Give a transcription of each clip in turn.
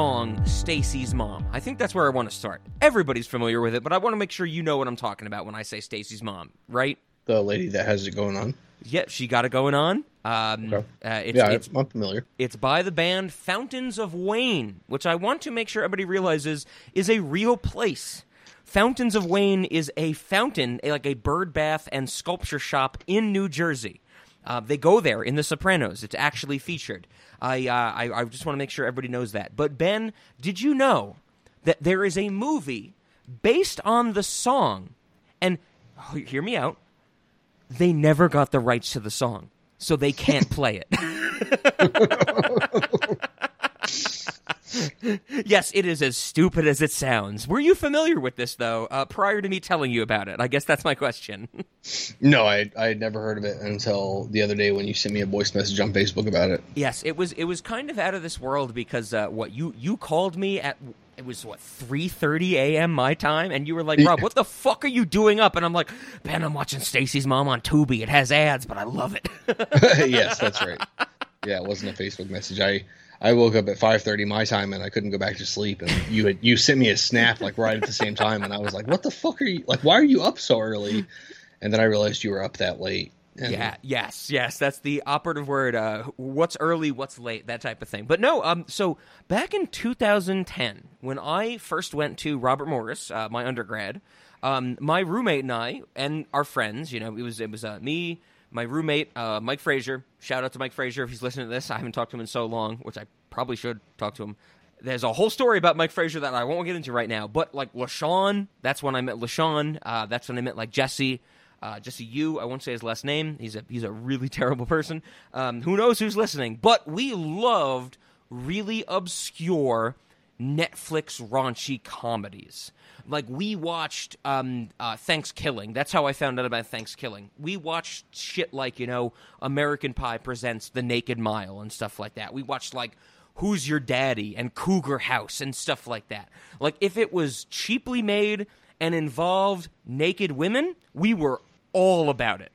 song Stacy's Mom? I think that's where I want to start. Everybody's familiar with it, but I want to make sure you know what I'm talking about when I say Stacy's Mom, right? The lady that has it going on. Yep, she got it going on. Um, Okay. uh, it's, yeah, it's, I'm familiar. it's by the band Fountains of Wayne, which I want to make sure everybody realizes is a real place. Fountains of Wayne is a fountain, like a bird bath and sculpture shop in New Jersey. Uh, they go there in The Sopranos. It's actually featured. I, uh, I I just want to make sure everybody knows that. But Ben, did you know that there is a movie based on the song? And oh, hear me out. They never got the rights to the song, so they can't play it. yes, it is as stupid as it sounds. Were you familiar with this though? Uh, prior to me telling you about it, I guess that's my question. No, I I had never heard of it until the other day when you sent me a voice message on Facebook about it. yes, it was. It was kind of out of this world because uh, what you you called me at. It was what three thirty a.m. my time, and you were like, "Rob, what the fuck are you doing up?" And I'm like, "Ben, I'm watching Stacy's Mom on Tubi. It has ads, but I love it." yes, that's right. Yeah, it wasn't a Facebook message. I I woke up at 5:30 my time and I couldn't go back to sleep. And you had you sent me a snap like right at the same time, and I was like, "What the fuck are you like? Why are you up so early?" And then I realized you were up that late. And Yeah, yes, yes. That's the operative word. Uh, what's early, what's late, that type of thing. But no, um, so back in 2010, when I first went to Robert Morris, uh, my undergrad, um, my roommate and I and our friends, you know, it was it was uh, me, my roommate, uh, Mike Frazier. Shout out to Mike Frazier if he's listening to this. I haven't talked to him in so long, which I probably should talk to him. There's a whole story about Mike Frazier that I won't get into right now. But like LaShawn, that's when I met LaShawn. Uh, that's when I met like Jesse. Uh, Jesse I won't say his last name. He's a he's a really terrible person. Um, who knows who's listening? But we loved really obscure Netflix raunchy comedies. Like we watched um, uh, Thanksgiving. That's how I found out about Thanksgiving. We watched shit like you know American Pie presents The Naked Mile and stuff like that. We watched like Who's Your Daddy and Cougar House and stuff like that. Like if it was cheaply made and involved naked women, we were all about it.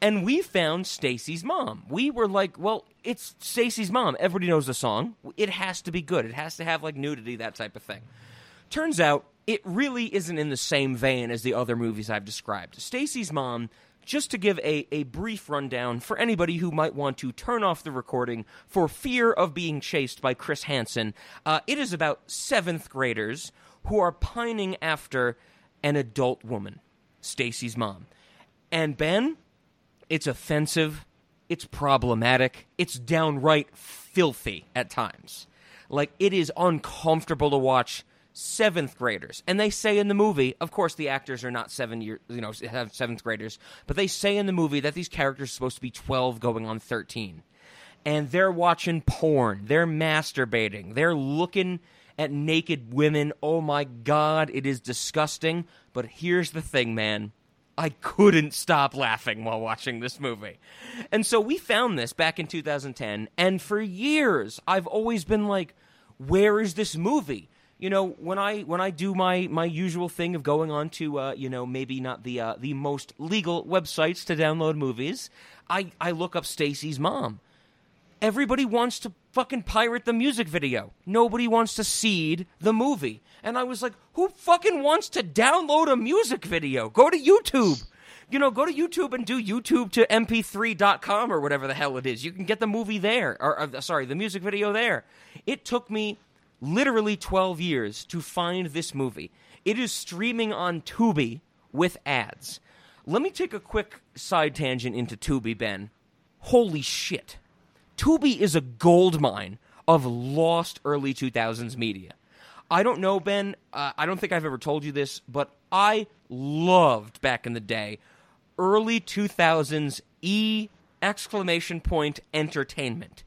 And we found Stacy's mom. We were like, well, it's Stacy's mom. Everybody knows the song. It has to be good. It has to have like nudity, that type of thing. Turns out it really isn't in the same vein as the other movies I've described. Stacy's mom, just to give a, a brief rundown for anybody who might want to turn off the recording for fear of being chased by Chris Hansen, uh, it is about seventh graders who are pining after an adult woman, Stacy's mom. And Ben, it's offensive, it's problematic, it's downright filthy at times. Like it is uncomfortable to watch seventh graders. And they say in the movie, of course the actors are not seven year you know, have seventh graders, but they say in the movie that these characters are supposed to be twelve going on thirteen. And they're watching porn, they're masturbating, they're looking at naked women. Oh my god, it is disgusting. But here's the thing, man. I couldn't stop laughing while watching this movie. And so we found this back in 2010, and for years I've always been like, where is this movie? You know, when I when I do my my usual thing of going on to uh, you know maybe not the uh, the most legal websites to download movies, I I look up Stacy's mom. Everybody wants to fucking pirate the music video. Nobody wants to seed the movie. And I was like, who fucking wants to download a music video? Go to YouTube. You know, go to YouTube and do YouTube to mp3.com or whatever the hell it is. You can get the movie there, or uh, sorry, the music video there. It took me literally 12 years to find this movie. It is streaming on Tubi with ads. Let me take a quick side tangent into Tubi, Ben. Holy shit. Tubi is a gold mine of lost early 2000s media. I don't know, Ben. Uh, I don't think I've ever told you this, but I loved back in the day early 2000s E exclamation point entertainment.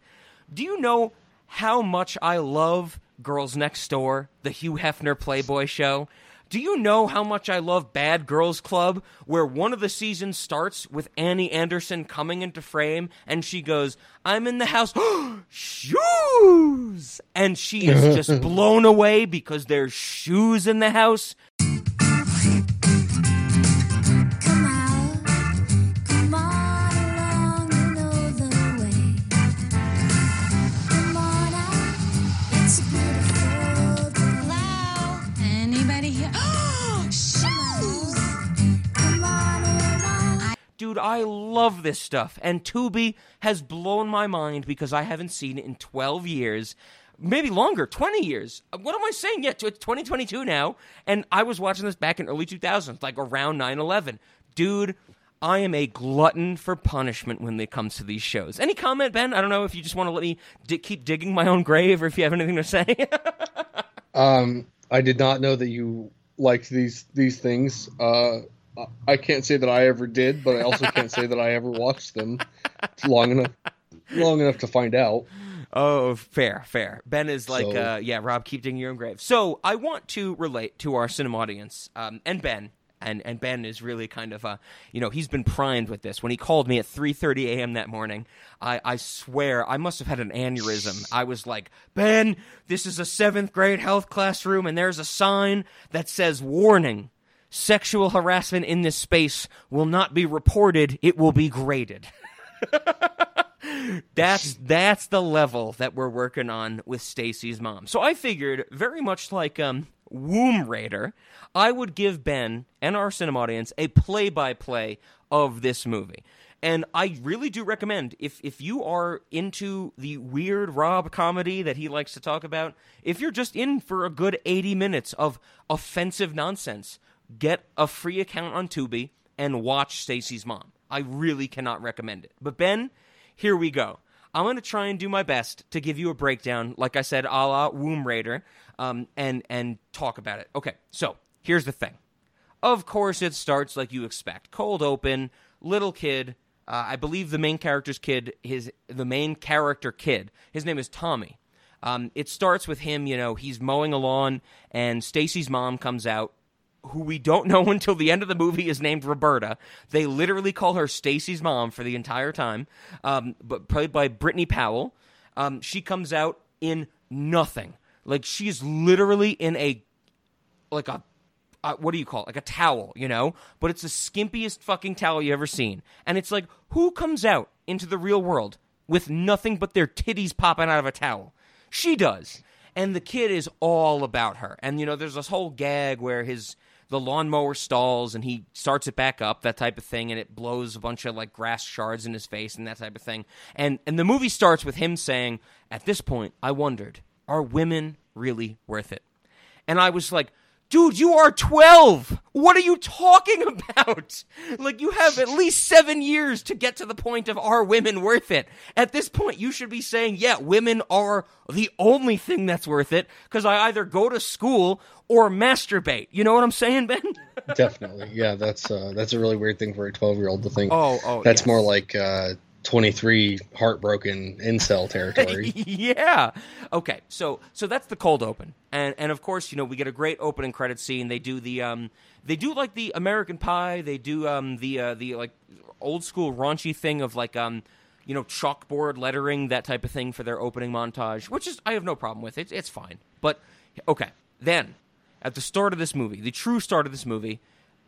Do you know how much I love Girls Next Door, the Hugh Hefner Playboy show? Do you know how much I love Bad Girls Club, where one of the seasons starts with Annie Anderson coming into frame and she goes, I'm in the house, shoes! And she is just blown away because there's shoes in the house. I love this stuff. And Tubi has blown my mind because I haven't seen it in 12 years. Maybe longer, 20 years. What am I saying? Yeah, it's 2022 now. And I was watching this back in early 2000s, like around 9 11. Dude, I am a glutton for punishment when it comes to these shows. Any comment, Ben? I don't know if you just want to let me keep digging my own grave or if you have anything to say. Um, I did not know that you liked these these things. Uh, I can't say that I ever did, but I also can't say that I ever watched them long enough long enough to find out. Oh, fair, fair. Ben is like, So- uh, yeah, Rob, keep digging your own grave. So I want to relate to our cinema audience um, and Ben. And, and Ben is really kind of, uh, you know, he's been primed with this. When he called me at 3:30 a.m. that morning, I, I swear I must have had an aneurysm. I was like, Ben, this is a seventh grade health classroom, and there's a sign that says "Warning: Sexual harassment in this space will not be reported. It will be graded." that's that's the level that we're working on with Stacy's mom. So I figured, very much like um, Womb Raider, I would give Ben and our cinema audience a play-by-play of this movie. And I really do recommend if if you are into the weird Rob comedy that he likes to talk about, if you're just in for a good 80 minutes of offensive nonsense, get a free account on Tubi and watch Stacy's mom. I really cannot recommend it. But Ben, here we go. I'm going to try and do my best to give you a breakdown, like I said, a la Womb Raider, um, and and talk about it. Okay, so here's the thing. Of course, it starts like you expect. Cold open, little kid. Uh, I believe the main character's kid, his the main character kid. His name is Tommy. Um, it starts with him. You know, he's mowing a lawn, and Stacy's mom comes out, who we don't know until the end of the movie is named Roberta. They literally call her Stacy's mom for the entire time, um, but played by Brittany Powell. Um, she comes out in nothing. Like she's literally in a like a what do you call it? Like a towel, you know? But it's the skimpiest fucking towel you ever seen. And it's like, who comes out into the real world with nothing but their titties popping out of a towel? She does. And the kid is all about her. And, you know, there's this whole gag where his. The lawnmower stalls and he starts it back up, that type of thing, and it blows a bunch of like grass shards in his face and that type of thing. And and the movie starts with him saying, At this point, I wondered, are women really worth it? And I was like, dude, you are 12. What are you talking about? Like, you have at least seven years to get to the point of are women worth it? At this point, you should be saying, yeah, women are the only thing that's worth it because I either go to school or masturbate. You know what I'm saying, Ben? Definitely, yeah. That's uh, that's a really weird thing for a twelve year old to think. Oh, oh, that's yes. more like uh, twenty three heartbroken incel territory. yeah. Okay. So so that's the cold open, and and of course you know we get a great opening credit scene. They do the um they do like the American Pie. They do um the uh, the like old school raunchy thing of like um you know chalkboard lettering that type of thing for their opening montage, which is I have no problem with. It's it's fine. But okay, then at the start of this movie, the true start of this movie,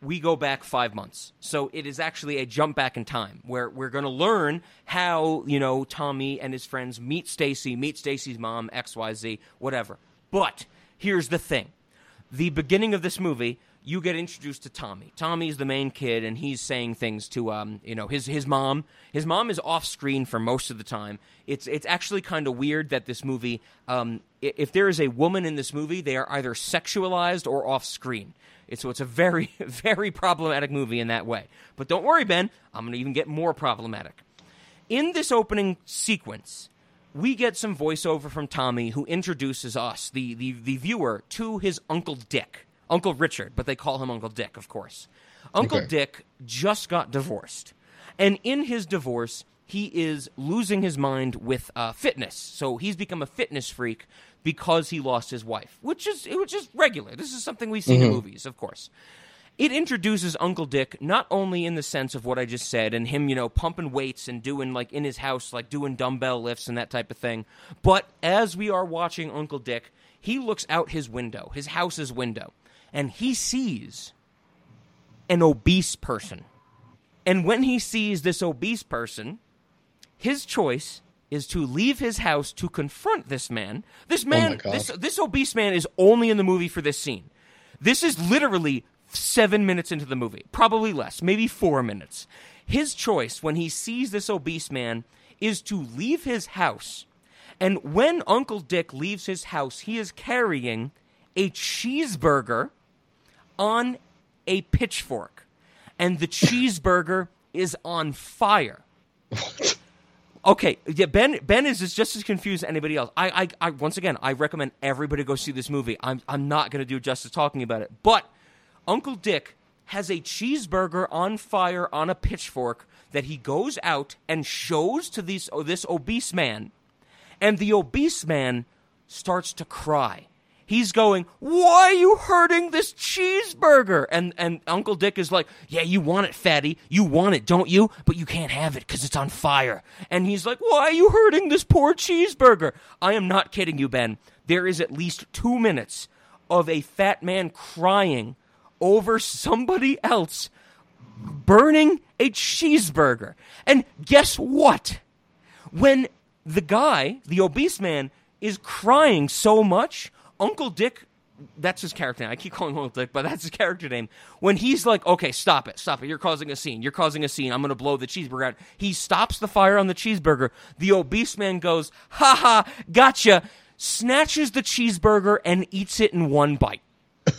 we go back five months. So it is actually a jump back in time where we're going to learn how, you know, Tommy and his friends meet Stacy, meet Stacy's mom, XYZ, whatever. But here's the thing the beginning of this movie, you get introduced to Tommy. Tommy's the main kid, and he's saying things to, um, you know, his his mom. His mom is off screen for most of the time. It's it's actually kind of weird that this movie, um, if there is a woman in this movie, they are either sexualized or off screen. It's, so it's a very very problematic movie in that way. But don't worry, Ben. I'm going to even get more problematic. In this opening sequence, we get some voiceover from Tommy who introduces us, the, the, the viewer, to his Uncle Dick. Uncle Richard, but they call him Uncle Dick, of course. Uncle Okay. Dick just got divorced. And in his divorce, he is losing his mind with uh, fitness. So he's become a fitness freak because he lost his wife, which is which is regular. This is something we see in mm-hmm. movies, of course. It introduces Uncle Dick not only in the sense of what I just said and him, you know, pumping weights and doing like in his house, like doing dumbbell lifts and that type of thing, but as we are watching Uncle Dick, he looks out his window, his house's window, and he sees an obese person. And when he sees this obese person, his choice is to leave his house to confront this man. This oh man, God. this this obese man is only in the movie for this scene. This is literally seven minutes into the movie, probably less, maybe four minutes. his choice when he sees this obese man is to leave his house. And when Uncle Dick leaves his house, he is carrying a cheeseburger on a pitchfork. And the cheeseburger is on fire. Okay, yeah, Ben Ben is just as confused as anybody else. I, I, I once again I recommend everybody go see this movie. I'm I'm not gonna do justice talking about it. But Uncle Dick has a cheeseburger on fire on a pitchfork that he goes out and shows to these oh, this obese man, and the obese man starts to cry. He's going, "Why are you hurting this cheeseburger?" And and Uncle Dick is like, "Yeah, you want it, fatty. You want it, don't you? But you can't have it because it's on fire." And he's like, "Why are you hurting this poor cheeseburger?" I am not kidding you, Ben. There is at least two minutes of a fat man crying over somebody else burning a cheeseburger. And guess what? When the guy, the obese man, is crying so much, Uncle Dick, that's his character name. I keep calling him Uncle Dick, but that's his character name. When he's like, okay, stop it, stop it. You're causing a scene. You're causing a scene. I'm going to blow the cheeseburger out. He stops the fire on the cheeseburger. The obese man goes, ha ha, gotcha, snatches the cheeseburger and eats it in one bite.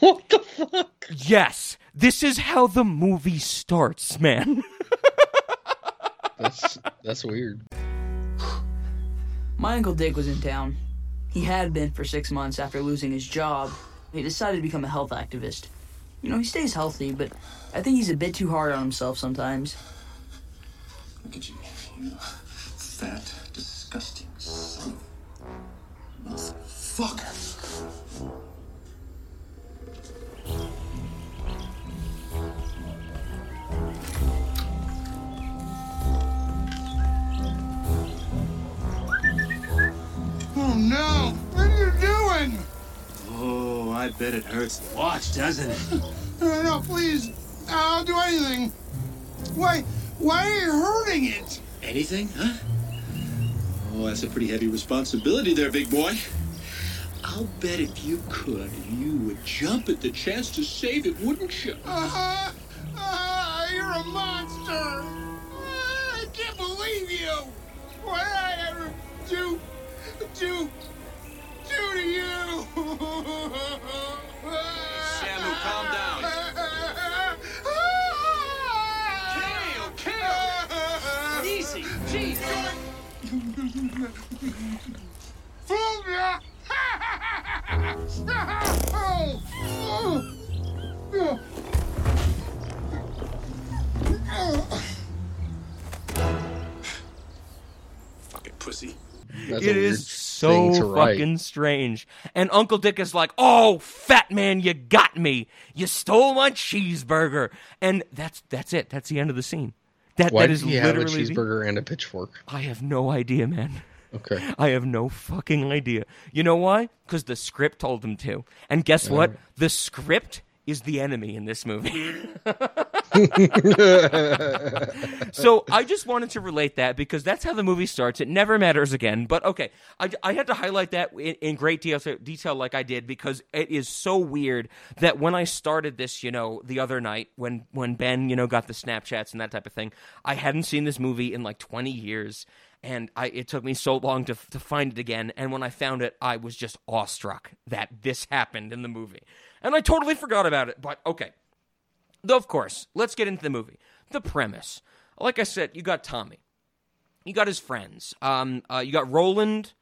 What the fuck? Yes, this is how the movie starts, man. That's that's weird. My Uncle Dick was in town. He had been for six months after losing his job. He decided to become a health activist. You know, he stays healthy, but I think he's a bit too hard on himself sometimes. Look at you, you fat, disgusting son of motherfucker. Oh no! I bet it hurts to watch, doesn't it? No, no, please. I'll do anything. Why? Why are you hurting it? Anything, huh? Oh, that's a pretty heavy responsibility there, big boy. I'll bet if you could, you would jump at the chance to save it, wouldn't you? Uh-huh. Uh, you're a monster. Uh, I can't believe you. What did I ever do, do, do to you? Samu, calm down. Okay, okay. Easy. Jeez. Fooled ya! Fucking pussy. That's It a weird is so thing to write. fucking strange. And Uncle Dick is like, "Oh, fat man, you got me. You stole my cheeseburger." And that's that's it. That's the end of the scene. That Why that is he have a literally. the- cheeseburger and a pitchfork? I have no idea, man. Okay. I have no fucking idea. You know why? Because the script told him to. And guess what? The script is the enemy in this movie. so I just wanted to relate that because that's how the movie starts. It never matters again. But okay, I, I had to highlight that in, in great detail, detail like I did because it is so weird that when I started this, you know, the other night when when Ben, you know, got the Snapchats and that type of thing, I hadn't seen this movie in like 20 years. And I, it took me so long to, to find it again. And when I found it, I was just awestruck that this happened in the movie. And I totally forgot about it. But okay. Though, of course, let's get into the movie. The premise. Like I said, you got Tommy. You got his friends. Um, uh, you got Roland.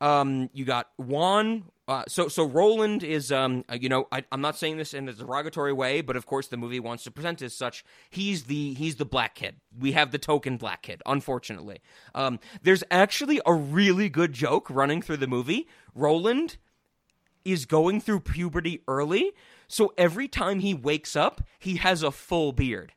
Um, you got Juan. Uh, so, so Roland is, um, uh, you know, I, I'm not saying this in a derogatory way, but of course the movie wants to present as such. He's the he's the black kid. We have the token black kid. Unfortunately, um, there's actually a really good joke running through the movie. Roland is going through puberty early, so every time he wakes up, he has a full beard.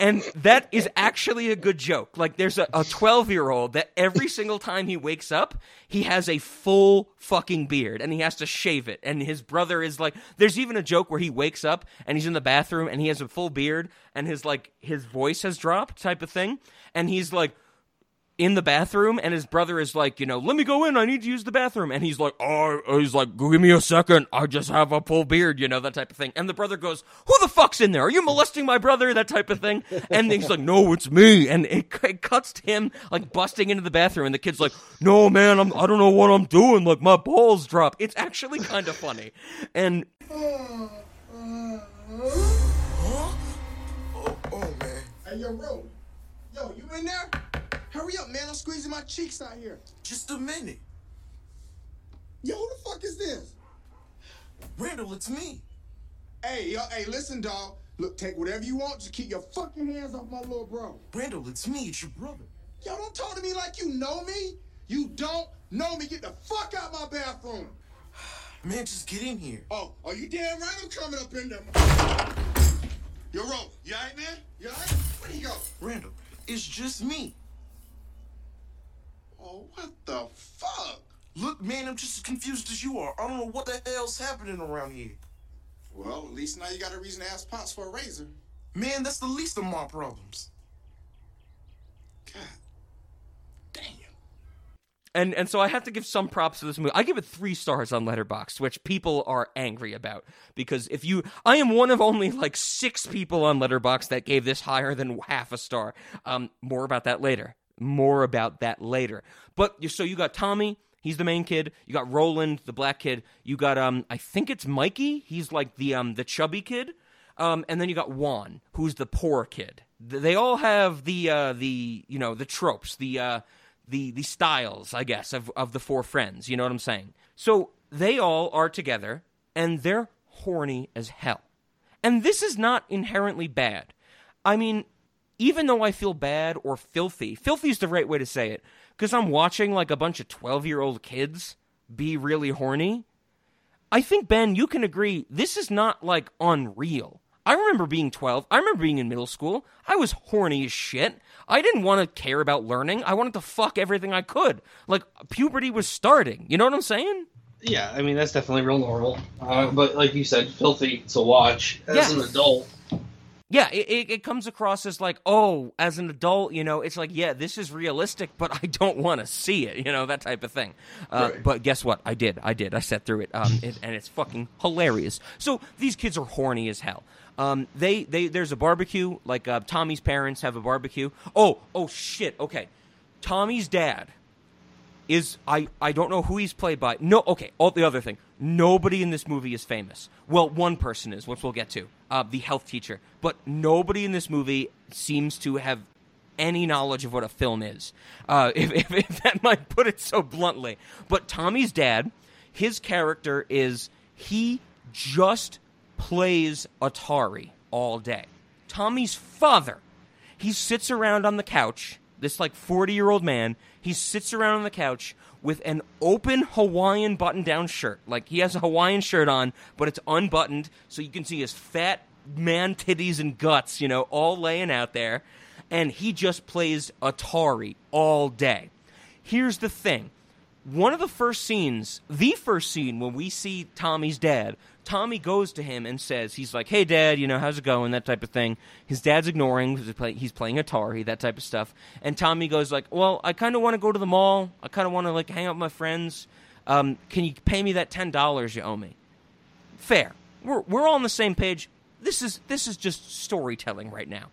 And that is actually a good joke. Like, there's a 12 year old that every single time he wakes up, he has a full fucking beard and he has to shave it. And his brother is like, there's even a joke where he wakes up and he's in the bathroom and he has a full beard and his, like, his voice has dropped type of thing. And he's like, in the bathroom, and his brother is like, you know, let me go in. I need to use the bathroom, and he's like, oh, he's like, give me a second. I just have a full beard, you know, that type of thing. And the brother goes, who the fuck's in there? Are you molesting my brother? That type of thing. And he's like, no, it's me. And it, it cuts to him like busting into the bathroom, and the kid's like, no, man, I'm, I don't know what I'm doing. Like my balls drop. It's actually kind of funny, and Oh, oh man. Hey, yo, Ro. Yo, you in there? Hurry up, man. I'm squeezing my cheeks out here. Just a minute. Yo, who the fuck is this? Randall, it's me. Hey, yo, hey, listen, dog. Look, take whatever you want. Just keep your fucking hands off my little bro. Randall, it's me. It's your brother. Yo, don't talk to me like you know me. You don't know me. Get the fuck out my bathroom. Man, just get in here. Oh, are you damn right I'm coming up in there. Yo, Ro, you alright, man? You alright? Where'd he go? Randall, it's just me. Oh, what the fuck? Look, man, I'm just as confused as you are. I don't know what the hell's happening around here. Well, at least now you got a reason to ask Pops for a razor. Man, that's the least of my problems. God damn. and and so I have to give some props to this movie. I give it three stars on Letterboxd, which people are angry about because if you, I am one of only like six people on Letterboxd that gave this higher than half a star. Um, more about that later. More about that later. But so you got Tommy. He's the main kid. You got Roland, the black kid. You got um, I think it's Mikey. He's like the um, the chubby kid. Um, and then you got Juan, who's the poor kid. They all have the uh, the you know the tropes, the uh, the the styles, I guess, of of the four friends. You know what I'm saying? So they all are together, and they're horny as hell. And this is not inherently bad. I mean, even though I feel bad or filthy, filthy is the right way to say it, because I'm watching like a bunch of 12 year old kids be really horny. I think, Ben, you can agree, this is not like unreal. I remember being 12. I remember being in middle school. I was horny as shit. I didn't want to care about learning. I wanted to fuck everything I could. Like, puberty was starting. You know what I'm saying? Yeah, I mean that's definitely real normal. Uh, but like you said, filthy to watch as Yes. an adult. Yeah, it, it, it comes across as like, oh, as an adult, you know, it's like, yeah, this is realistic, but I don't want to see it, you know, that type of thing. Uh, Right. But guess what? I did. I did. I sat through it, um, it, and it's fucking hilarious. So these kids are horny as hell. Um, they, they, there's a barbecue. Like uh, Tommy's parents have a barbecue. Oh, oh shit. Okay, Tommy's dad is I I don't know who he's played by. No, okay. All the other thing, nobody in this movie is famous. Well, one person is, which we'll get to, uh, the health teacher. But nobody in this movie seems to have any knowledge of what a film is. Uh, if, if, if that might put it so bluntly. But Tommy's dad, his character is he just plays Atari all day. Tommy's father he sits around on the couch this like 40 year old man he sits around on the couch with an open hawaiian button down shirt. Like he has a hawaiian shirt on but it's unbuttoned so you can see his fat man titties and guts you know all laying out there. And he just plays atari all day. Here's the thing one of the first scenes, the first scene when we see Tommy's dad, Tommy goes to him and says, he's like, hey, dad, you know, how's it going? That type of thing. His dad's ignoring, he's playing Atari, that type of stuff. And Tommy goes like, well, I kind of want to go to the mall. I kind of want to, like, hang out with my friends. Um, can you pay me that $10 you owe me? Fair. We're, we're all on the same page. This is, this is just storytelling right now.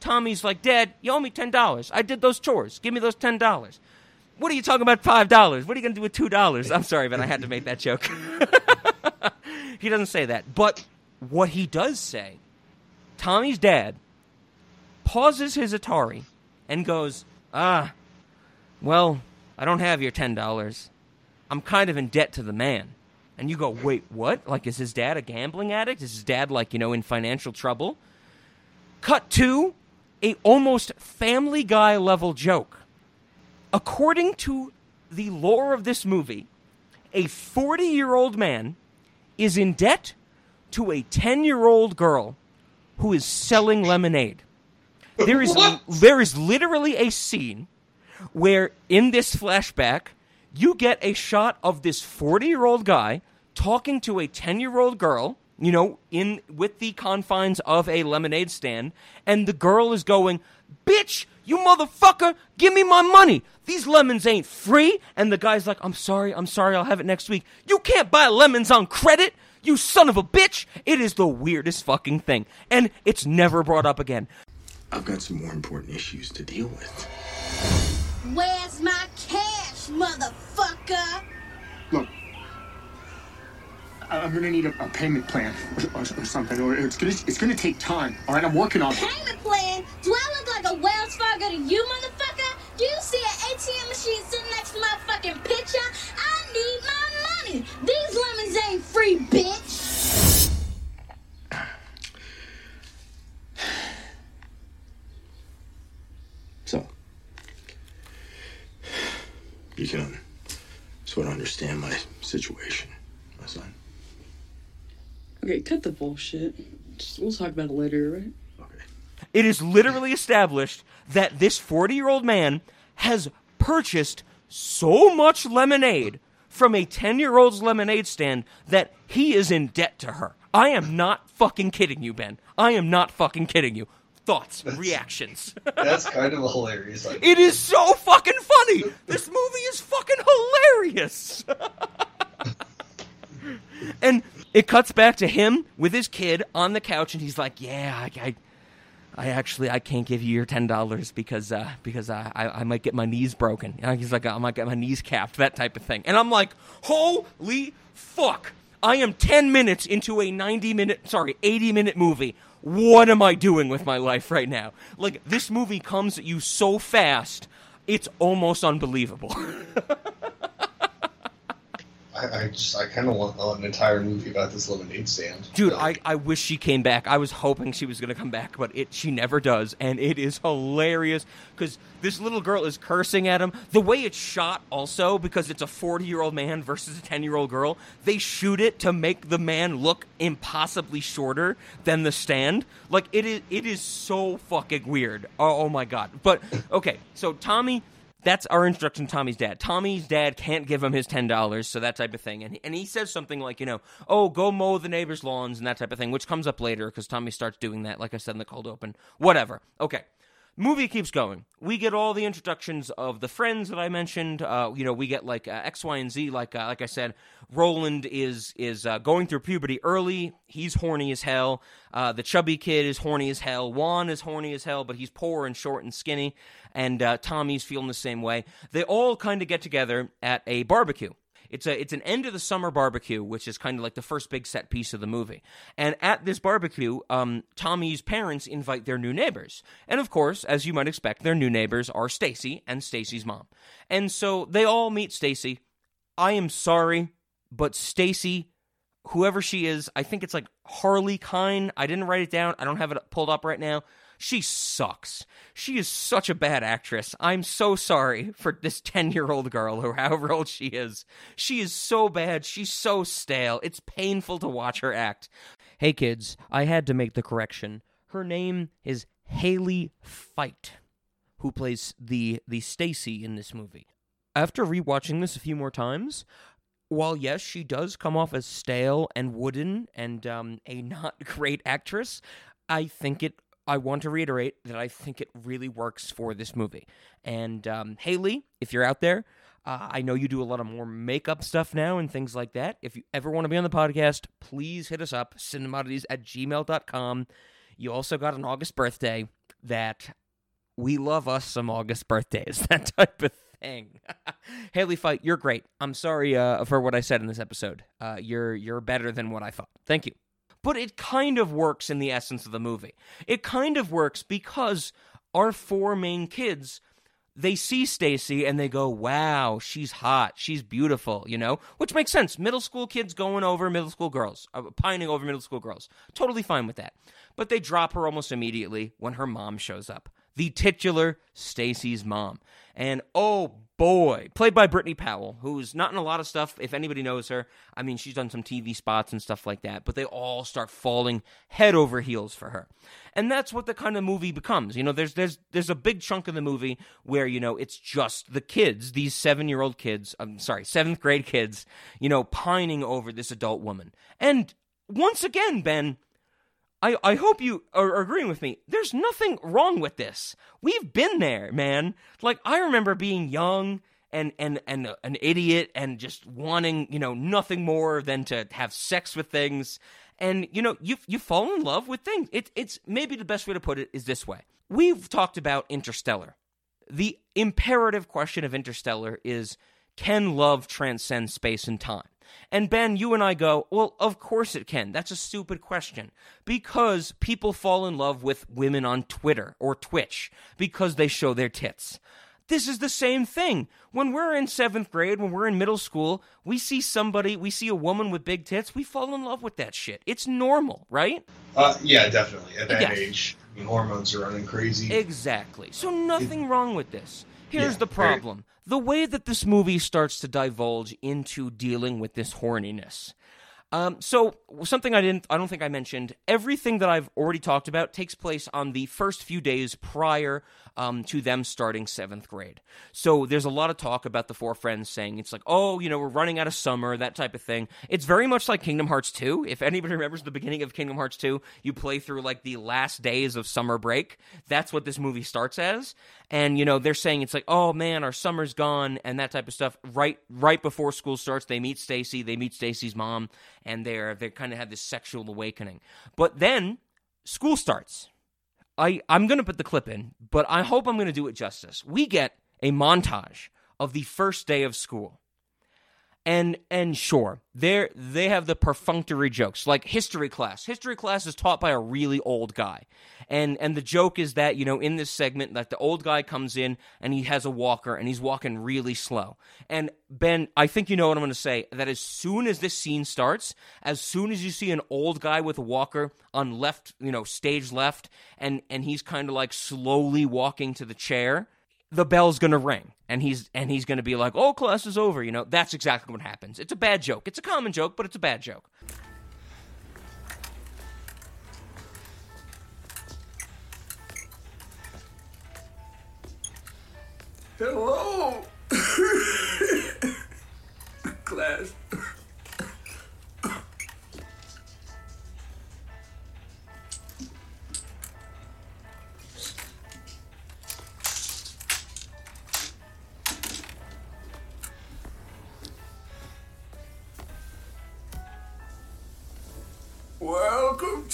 Tommy's like, Dad, you owe me $10. I did those chores. Give me those $10. What are you talking about? Five dollars. What are you gonna do with two dollars? I'm sorry, but I had to make that joke. he doesn't say that, but what he does say, Tommy's dad pauses his Atari and goes, "Ah, well, I don't have your ten dollars. I'm kind of in debt to the man." And you go, "Wait, what? Like, is his dad a gambling addict? Is his dad like you know in financial trouble?" Cut to a almost Family Guy level joke according to the lore of this movie, a 40 year old man is in debt to a 10 year old girl who is selling lemonade. There is, there is literally a scene where, in this flashback, you get a shot of this 40 year old guy talking to a 10 year old girl. You know, in with the confines of a lemonade stand, and the girl is going, "Bitch, You motherfucker, give me my money. These lemons ain't free. And the guy's like, I'm sorry, I'm sorry, I'll have it next week. You can't buy lemons on credit. You son of a bitch. It is the weirdest fucking thing. And it's never brought up again. I've got some more important issues to deal with. Where's my cash, motherfucker? Look, I- I'm gonna need a, a payment plan or, or, or something, or it's gonna it's gonna take time. All right, I'm working on it. Payment plan? Do I look like a Wells Fargo to you, motherfucker? Do you see an ATM machine sitting next to my fucking picture? I need my money. These lemons ain't free, bitch. So, you can sort of understand my situation, my son. Okay, cut the bullshit. Just, we'll talk about it later, right? Okay. It is literally established that this 40 year old man has purchased so much lemonade from a 10 year old's lemonade stand that he is in debt to her. I am not fucking kidding you, Ben. I am not fucking kidding you. Thoughts, reactions. That's kind of hilarious. Like, it is so fucking funny. This movie is fucking hilarious. and it cuts back to him with his kid on the couch, and he's like, "Yeah, I, I, I actually I can't give you your ten dollars because uh, because I, I I might get my knees broken." Know, he's like, "I might get my knees capped," that type of thing. And I'm like, "Holy fuck!" I am ten minutes into a ninety minute, sorry, eighty minute movie. What am I doing with my life right now? Like this movie comes at you so fast, it's almost unbelievable. I, just, I kind of want an entire movie about this lemonade stand. Dude, I, I wish she came back. I was hoping she was going to come back, but it she never does, and it is hilarious because this little girl is cursing at him. The way it's shot, also because it's a forty-year-old man versus a ten-year-old girl, they shoot it to make the man look impossibly shorter than the stand. Like it is, it is so fucking weird. Oh, oh my god! But okay, so Tommy that's our instruction to Tommy's dad. Tommy's dad can't give him his ten dollars, so that type of thing. And and he says something like, you know, oh, go mow the neighbors' lawns and that type of thing, which comes up later because Tommy starts doing that, like I said in the cold open. Whatever. Okay. Movie keeps going. We get all the introductions of the friends that I mentioned. Uh, you know, we get like uh, X, Y, and Z. Like uh, like I said, Roland is is uh, going through puberty early. He's horny as hell. Uh, the chubby kid is horny as hell. Juan is horny as hell, but he's poor and short and skinny. And uh, Tommy's feeling the same way. They all kind of get together at a barbecue. It's a it's an end of the summer barbecue, which is kind of like the first big set piece of the movie. And at this barbecue, um, Tommy's parents invite their new neighbors, and of course, as you might expect, their new neighbors are Stacy and Stacy's mom. And so they all meet Stacy. I am sorry, but Stacy, whoever she is, I think it's like Harley Kine. I didn't write it down. I don't have it pulled up right now. She sucks. She is such a bad actress. I'm so sorry for this 10 year old girl or however old she is. She is so bad. She's so stale. It's painful to watch her act. Hey kids, I had to make the correction. Her name is Haley Fight, who plays the the Stacy in this movie. After rewatching this a few more times, while yes, she does come off as stale and wooden and um, a not great actress, I think it. I want to reiterate that I think it really works for this movie. And um, Haley, if you're out there, uh, I know you do a lot of more makeup stuff now and things like that. If you ever want to be on the podcast, please hit us up, cinemodities at gmail.com. You also got an August birthday that we love us some August birthdays, that type of thing. Haley Fight, you're great. I'm sorry uh, for what I said in this episode. Uh, you're you're better than what I thought. Thank you. But it kind of works in the essence of the movie. It kind of works because our four main kids they see Stacy and they go, "Wow, she's hot. She's beautiful," you know? Which makes sense. Middle school kids going over middle school girls, uh, pining over middle school girls. Totally fine with that. But they drop her almost immediately when her mom shows up. The titular Stacy's mom. And oh boy, played by Brittany Powell, who's not in a lot of stuff. If anybody knows her, I mean, she's done some TV spots and stuff like that, but they all start falling head over heels for her. And that's what the kind of movie becomes. You know, there's there's there's a big chunk of the movie where, you know, it's just the kids, these 7-year-old kids, I'm sorry, 7th grade kids, you know, pining over this adult woman. And once again, Ben, I, I hope you are agreeing with me. There's nothing wrong with this. We've been there, man. Like I remember being young and and and uh, an idiot and just wanting, you know, nothing more than to have sex with things. And you know, you you fall in love with things. It, it's maybe the best way to put it is this way. We've talked about Interstellar. The imperative question of Interstellar is can love transcend space and time? And Ben, you and I go, well, of course it can. That's a stupid question. Because people fall in love with women on Twitter or Twitch because they show their tits. This is the same thing. When we're in seventh grade, when we're in middle school, we see somebody, we see a woman with big tits, we fall in love with that shit. It's normal, right? Uh, yeah, definitely. At that Yes. age, I mean, hormones are running crazy. Exactly. So nothing wrong with this. Here's Yeah, the problem. The way that this movie starts to divulge into dealing with this horniness. Um, so something I didn't, I don't think I mentioned. Everything that I've already talked about takes place on the first few days prior um, to them starting seventh grade. So there's a lot of talk about the four friends saying it's like, oh, you know, we're running out of summer, that type of thing. It's very much like Kingdom Hearts 2. If anybody remembers the beginning of Kingdom Hearts 2, you play through like the last days of summer break. That's what this movie starts as. And you know, they're saying it's like, oh man, our summer's gone, and that type of stuff. Right, right before school starts, they meet Stacy. They meet Stacy's mom, and they're they kind of have this sexual awakening. But then school starts. I I'm gonna put the clip in, but I hope I'm gonna do it justice. We get a montage of the first day of school. And and sure, they they have the perfunctory jokes like history class. History class is taught by a really old guy, and and the joke is that you know in this segment that the old guy comes in and he has a walker and he's walking really slow. And Ben, I think you know what I'm going to say. That as soon as this scene starts, as soon as you see an old guy with a walker on left, you know, stage left, and and he's kind of like slowly walking to the chair the bell's gonna ring and he's and he's gonna be like oh class is over you know? That's exactly what happens. It's a bad joke. It's a common joke but it's a bad joke. Hello, class.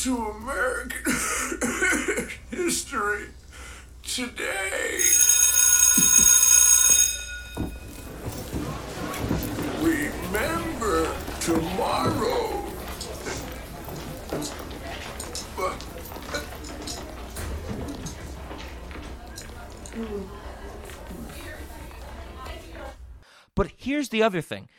To American history today. Remember tomorrow. But here's the other thing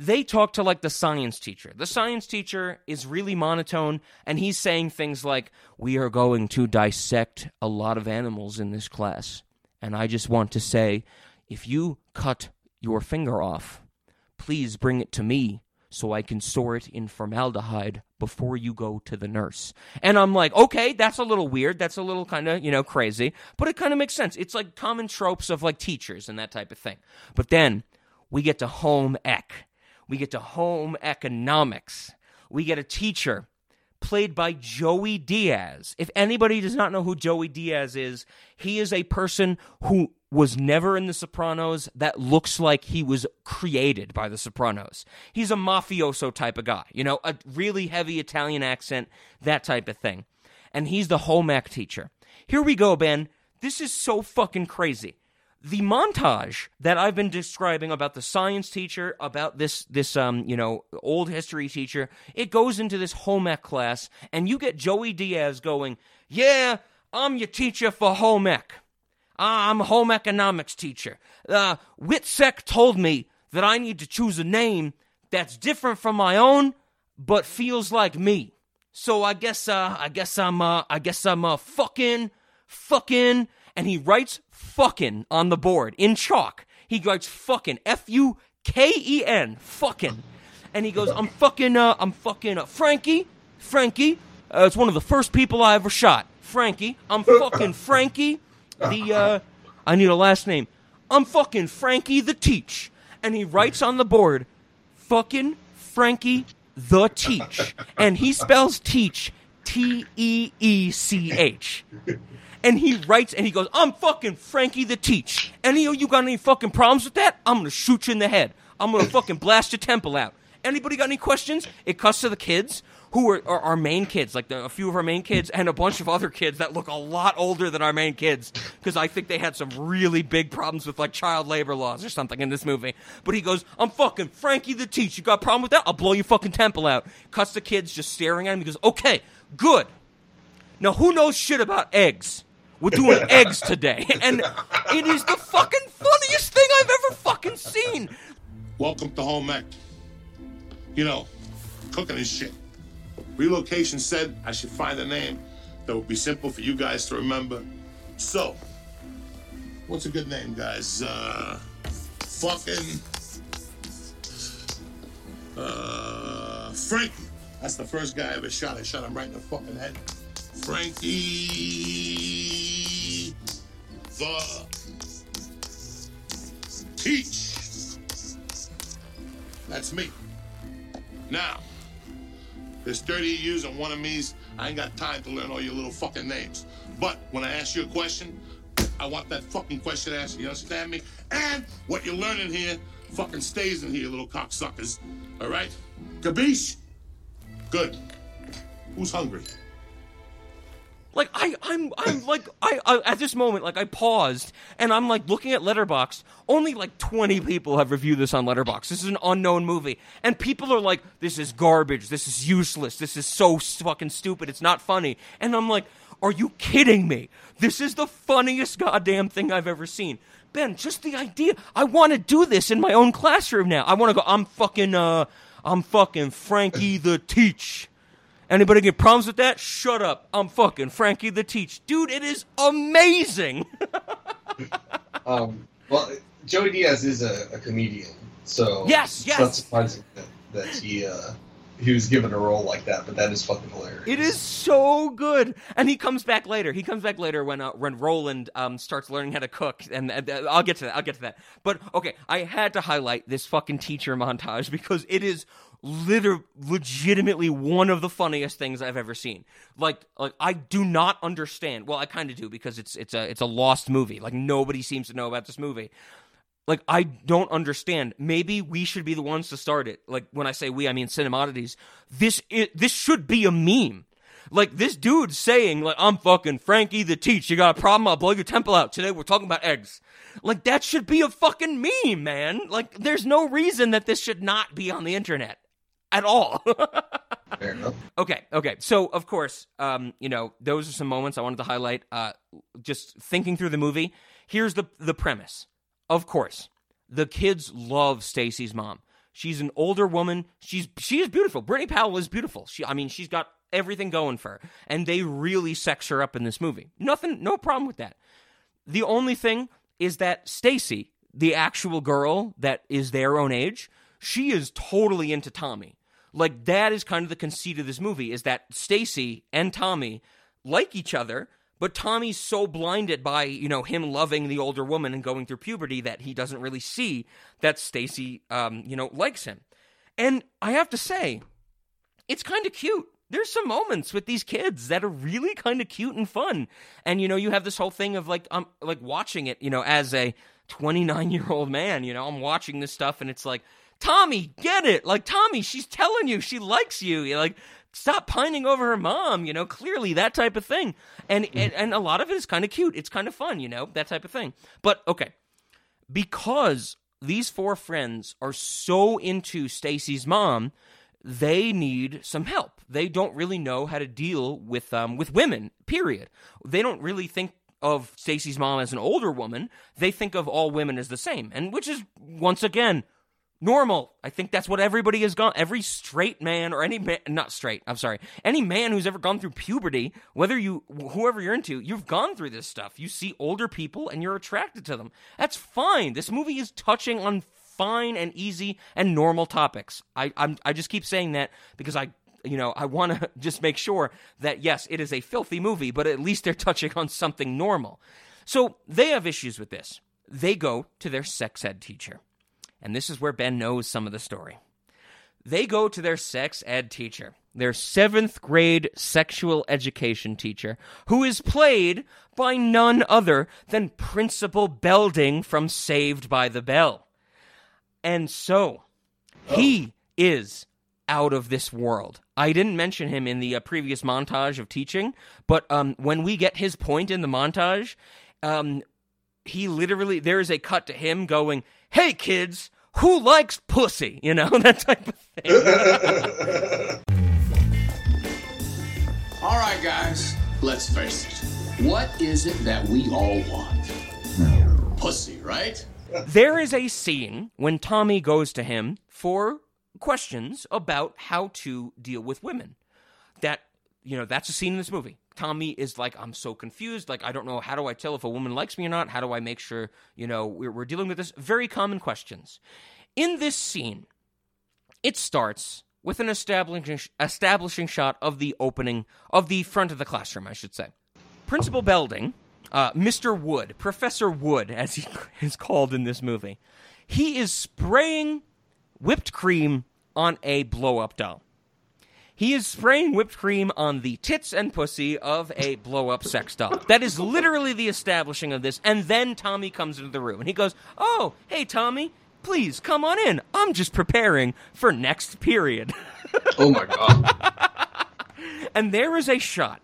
they talk to like the science teacher the science teacher is really monotone and he's saying things like we are going to dissect a lot of animals in this class and i just want to say if you cut your finger off please bring it to me so I can store it in formaldehyde before you go to the nurse. And I'm like, okay, that's a little weird. That's a little kind of, you know, crazy, but it kind of makes sense. It's like common tropes of like teachers and that type of thing. But then we get to home ec. We get to home economics. We get a teacher played by Joey Diaz. If anybody does not know who Joey Diaz is, he is a person who was never in The Sopranos that looks like he was created by The Sopranos. He's a mafioso type of guy, you know, a really heavy Italian accent, that type of thing. And he's the home ec teacher. Here we go, Ben. This is so fucking crazy the montage that I've been describing about the science teacher, about this this um you know old history teacher, it goes into this home ec class, and you get Joey Diaz going, "Yeah, I'm your teacher for home ec. Ah, I'm a home economics teacher. Uh, Witsec told me that I need to choose a name that's different from my own, but feels like me. So I guess uh I guess I'm uh I guess I'm uh fucking fucking." And he writes fucking on the board in chalk. He writes fucking F U K E N fucking, and he goes, "I'm fucking uh, I'm fucking uh, Frankie, Frankie. Uh, it's one of the first people I ever shot. Frankie, I'm fucking Frankie. The uh, I need a last name. I'm fucking Frankie the Teach." And he writes on the board, "Fucking Frankie the Teach," and he spells teach T E E C H. And he writes and he goes, I'm fucking Frankie the Teach. Any of you got any fucking problems with that? I'm gonna shoot you in the head. I'm gonna fucking blast your temple out. Anybody got any questions? It cuts to the kids who are, are our main kids, like the, a few of our main kids, and a bunch of other kids that look a lot older than our main kids, because I think they had some really big problems with like child labor laws or something in this movie. But he goes, "I'm fucking Frankie the Teach. You got a problem with that? I'll blow your fucking temple out." Cuts the kids just staring at him. He goes, "Okay, good. Now who knows shit about eggs?" We're doing eggs today, and it is the fucking funniest thing I've ever fucking seen. Welcome to home ec. You know, cooking is shit. Relocation said I should find a name that would be simple for you guys to remember. So, what's a good name, guys? Uh, fucking. Uh, Frankie. That's the first guy I ever shot. I shot him right in the fucking head. Frankie. The. Teach. That's me. Now, there's 30 of yous and one of me's. I ain't got time to learn all your little fucking names. But when I ask you a question, I want that fucking question answered. You understand me? And what you're learning here fucking stays in here, little cocksuckers. All right? Gabish? Good. Who's hungry? Like I, I'm, I'm like I, I at this moment, like I paused and I'm like looking at Letterboxd. Only like 20 people have reviewed this on Letterboxd. This is an unknown movie, and people are like, "This is garbage. This is useless. This is so fucking stupid. It's not funny." And I'm like, "Are you kidding me? This is the funniest goddamn thing I've ever seen." Ben, just the idea. I want to do this in my own classroom now. I want to go. I'm fucking. Uh, I'm fucking Frankie the Teach. Anybody get problems with that? Shut up. I'm fucking Frankie the Teach. Dude, it is amazing. Um, well, Joey Diaz is a, a comedian, so Yes, it's yes. not surprising that, that he uh, he was given a role like that. But that is fucking hilarious. it is so good. And he comes back later. He comes back later when uh, when Roland um, starts learning how to cook. And uh, I'll get to that. I'll get to that. But okay, I had to highlight this fucking teacher montage because it is liter- legitimately one of the funniest things I've ever seen. Like, like I do not understand. Well, I kind of do because it's it's a it's a lost movie. Like nobody seems to know about this movie. Like I don't understand. Maybe we should be the ones to start it. Like when I say we, I mean Cinemodities. This this should be a meme. Like this dude saying, like, I'm fucking Frankie the Teach. You got a problem? I'll blow your temple out. Today we're talking about eggs. Like that should be a fucking meme, man. Like there's no reason that this should not be on the internet at all. Fair enough. Okay, okay. So of course, um, you know, those are some moments I wanted to highlight. Uh, just thinking through the movie. Here's the the premise. Of course, the kids love Stacy's mom. She's an older woman. She's she is beautiful. Brittany Powell is beautiful. She, I mean, she's got everything going for her, and they really sex her up in this movie. Nothing, no problem with that. The only thing is that Stacy, the actual girl that is their own age, she is totally into Tommy. Like that is kind of the conceit of this movie is that Stacy and Tommy like each other, but Tommy's so blinded by, you know, him loving the older woman and going through puberty that he doesn't really see that Stacy um, you know, likes him. And I have to say, it's kind of cute. There's some moments with these kids that are really kind of cute and fun. And you know, you have this whole thing of like um like watching it, you know, as a 29-year-old man, you know, I'm watching this stuff and it's like, "Tommy, get it. Like Tommy, she's telling you she likes you." You're like Stop pining over her mom, you know, clearly that type of thing. And and, and a lot of it is kind of cute. It's kind of fun, you know, that type of thing. But okay. Because these four friends are so into Stacy's mom, they need some help. They don't really know how to deal with um, with women. Period. They don't really think of Stacy's mom as an older woman. They think of all women as the same, and which is once again normal. I think that's what everybody has gone. Every straight man or any man, not straight. I'm sorry. Any man who's ever gone through puberty, whether you whoever you're into, you've gone through this stuff. You see older people and you're attracted to them. That's fine. This movie is touching on fine and easy and normal topics. I I'm, I just keep saying that because I you know, I want to just make sure that yes, it is a filthy movie, but at least they're touching on something normal. So they have issues with this. They go to their sex ed teacher. And this is where Ben knows some of the story. They go to their sex ed teacher, their seventh grade sexual education teacher, who is played by none other than Principal Belding from Saved by the Bell. And so, he is out of this world. I didn't mention him in the uh, previous montage of teaching, but um, when we get his point in the montage, um, he literally there is a cut to him going, "Hey kids, who likes pussy?" You know that type of thing. All right, guys, let's face it. What is it that we all want? Pussy, right? there is a scene when Tommy goes to him for questions about how to deal with women. That you know, that's a scene in this movie. Tommy is like, I'm so confused. Like, I don't know. How do I tell if a woman likes me or not? How do I make sure, you know, we're, we're dealing with this? Very common questions. In this scene, it starts with an establishing, establishing shot of the opening, of the front of the classroom, I should say. Principal Belding, uh, Mr. Wood, Professor Wood, as he is called in this movie, he is spraying whipped cream on a blow up doll. He is spraying whipped cream on the tits and pussy of a blow up sex doll. That is literally the establishing of this. And then Tommy comes into the room and he goes, Oh, hey, Tommy, please come on in. I'm just preparing for next period. Oh my god. and there is a shot.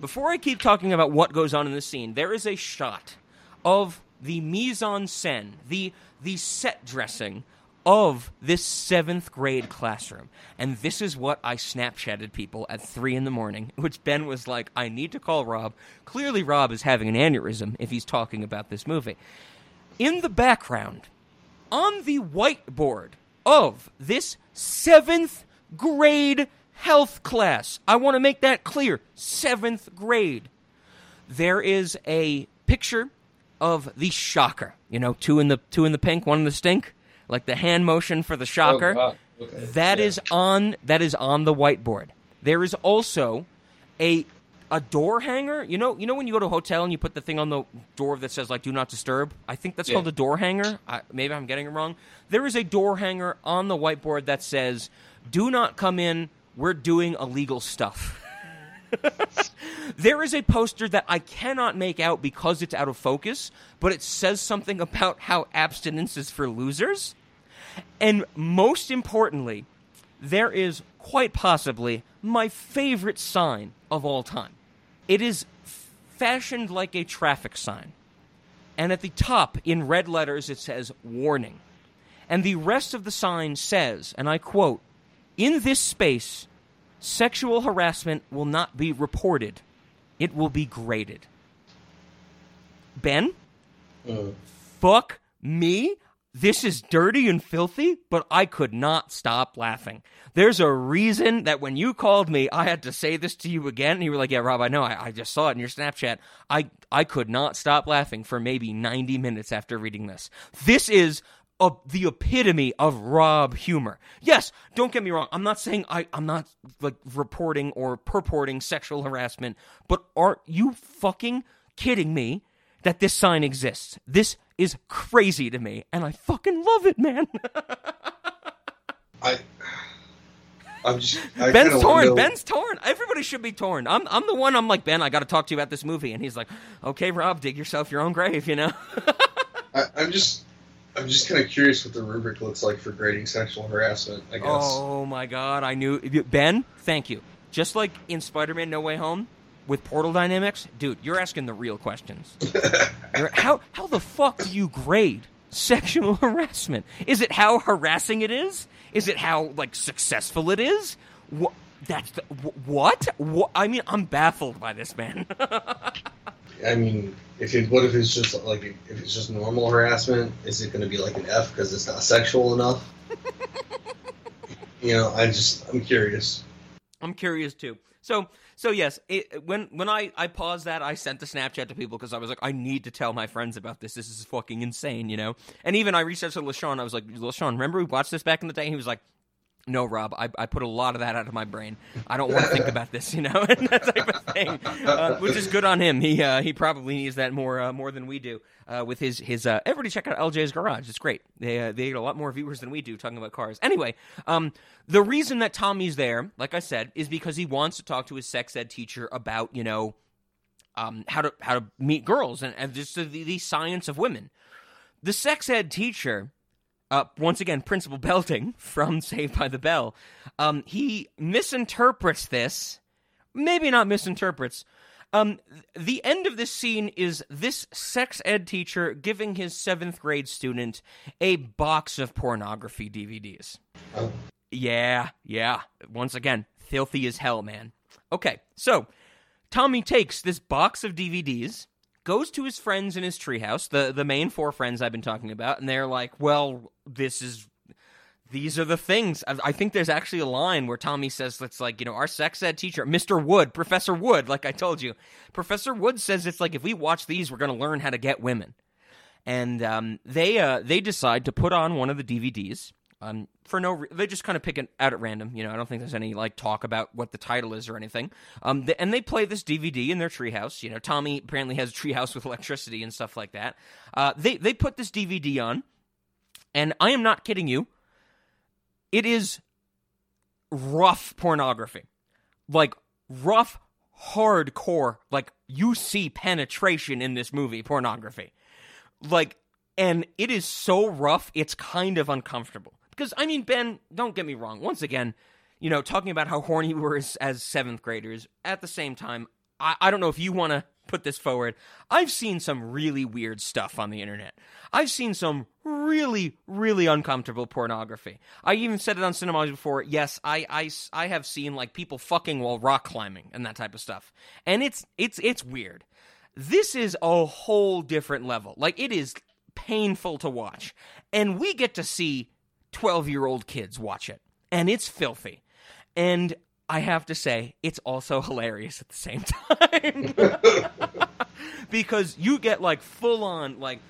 Before I keep talking about what goes on in the scene, there is a shot of the mise en scène, the the set dressing of this seventh grade classroom. And this is what I Snapchatted people at three in the morning, which Ben was like, I need to call Rob. Clearly, Rob is having an aneurysm if he's talking about this movie. In the background, on the whiteboard of this seventh grade health class, I want to make that clear seventh grade, there is a picture of the shocker. You know, two in the two in the pink, one in the stink like the hand motion for the oh, shocker. Oh, wow. Okay. That Yeah. is on that is on the whiteboard. There is also a a door hanger. You know, you know when you go to a hotel and you put the thing on the door that says like "Do not disturb." I think that's Yeah. called a door hanger. I, maybe I'm getting it wrong. There is a door hanger on the whiteboard that says "Do not come in. We're doing illegal stuff." There is a poster that I cannot make out because it's out of focus, but it says something about how abstinence is for losers. And most importantly, there is quite possibly my favorite sign of all time. It is f- fashioned like a traffic sign. And at the top, in red letters, it says warning. And the rest of the sign says, and I quote, In this space, sexual harassment will not be reported, it will be graded. Ben? Uh, fuck me. This is dirty and filthy, but I could not stop laughing. There's a reason that when you called me, I had to say this to you again. And you were like, Yeah, Rob, I know. I, I just saw it in your Snapchat. I, I could not stop laughing for maybe 90 minutes after reading this. This is a, the epitome of Rob humor. Yes, don't get me wrong. I'm not saying I, I'm not like reporting or purporting sexual harassment, but are you fucking kidding me that this sign exists? This is crazy to me, and I fucking love it, man. I. I'm just. I Ben's torn. know- Ben's torn. Everybody should be torn. I'm, I'm the one. I'm like Ben. I got to talk to you about this movie, and he's like, "Okay, Rob, dig yourself your own grave," you know. I, I'm just. I'm just kind of curious what the rubric looks like for grading sexual harassment. I guess. Oh my god, I knew Ben, thank you. Just like in Spider-Man No Way Home with portal dynamics, dude, you're asking the real questions. You're- how how the fuck do you grade sexual harassment? Is it how harassing it is? Is it how like successful it is? What that's the, what? what? I mean, I'm baffled by this man. I mean, if it, what if it's just like if it's just normal harassment? Is it going to be like an F because it's not sexual enough? you know, I just I'm curious. I'm curious too. So so yes, it, when when I I paused that, I sent the Snapchat to people because I was like, I need to tell my friends about this. This is fucking insane, you know. And even I reached out to LaShawn. I was like, LaShawn, remember we watched this back in the day? He was like. No, Rob, I, I put a lot of that out of my brain. I don't want to think about this, you know, and that type of thing, uh, which is good on him. He uh, he probably needs that more uh, more than we do uh, with his his. Uh, everybody check out LJ's Garage. It's great. They uh, they get a lot more viewers than we do talking about cars. Anyway, um, the reason that Tommy's there, like I said, is because he wants to talk to his sex ed teacher about you know um, how to how to meet girls and, and just the, the science of women. The sex ed teacher uh, once again, Principal Belding from Saved by the Bell, um, he misinterprets this. Maybe not misinterprets. Um, the end of this scene is this sex ed teacher giving his seventh grade student a box of pornography DVDs. Yeah, yeah. Once again, filthy as hell, man. Okay, so Tommy takes this box of DVDs goes to his friends in his treehouse, the the main four friends I've been talking about, and they're like, "Well, this is." These are the things. I, I think there's actually a line where Tommy says, "It's like you know our sex ed teacher, Mr. Wood, Professor Wood." Like I told you, Professor Wood says it's like if we watch these, we're going to learn how to get women. And um, they uh, they decide to put on one of the DVDs, um, for no, re- they just kind of pick it out at random. You know, I don't think there's any like talk about what the title is or anything. Um, and they play this DVD in their treehouse. You know, Tommy apparently has a treehouse with electricity and stuff like that. Uh, they they put this DVD on, and I am not kidding you. It is rough pornography, like rough, hardcore. Like you see penetration in this movie, pornography, like, and it is so rough, it's kind of uncomfortable. Because, I mean, Ben, don't get me wrong. Once again, you know, talking about how horny we were as, as seventh graders, at the same time, I, I don't know if you want to put this forward. I've seen some really weird stuff on the internet. I've seen some really, really uncomfortable pornography. I even said it on Cinemas before. Yes, I, I, I have seen like people fucking while rock climbing and that type of stuff, and it's it's it's weird. This is a whole different level. Like it is painful to watch, and we get to see 12 year old kids watch it, and it's filthy. And I have to say, it's also hilarious at the same time. because you get like full on, like,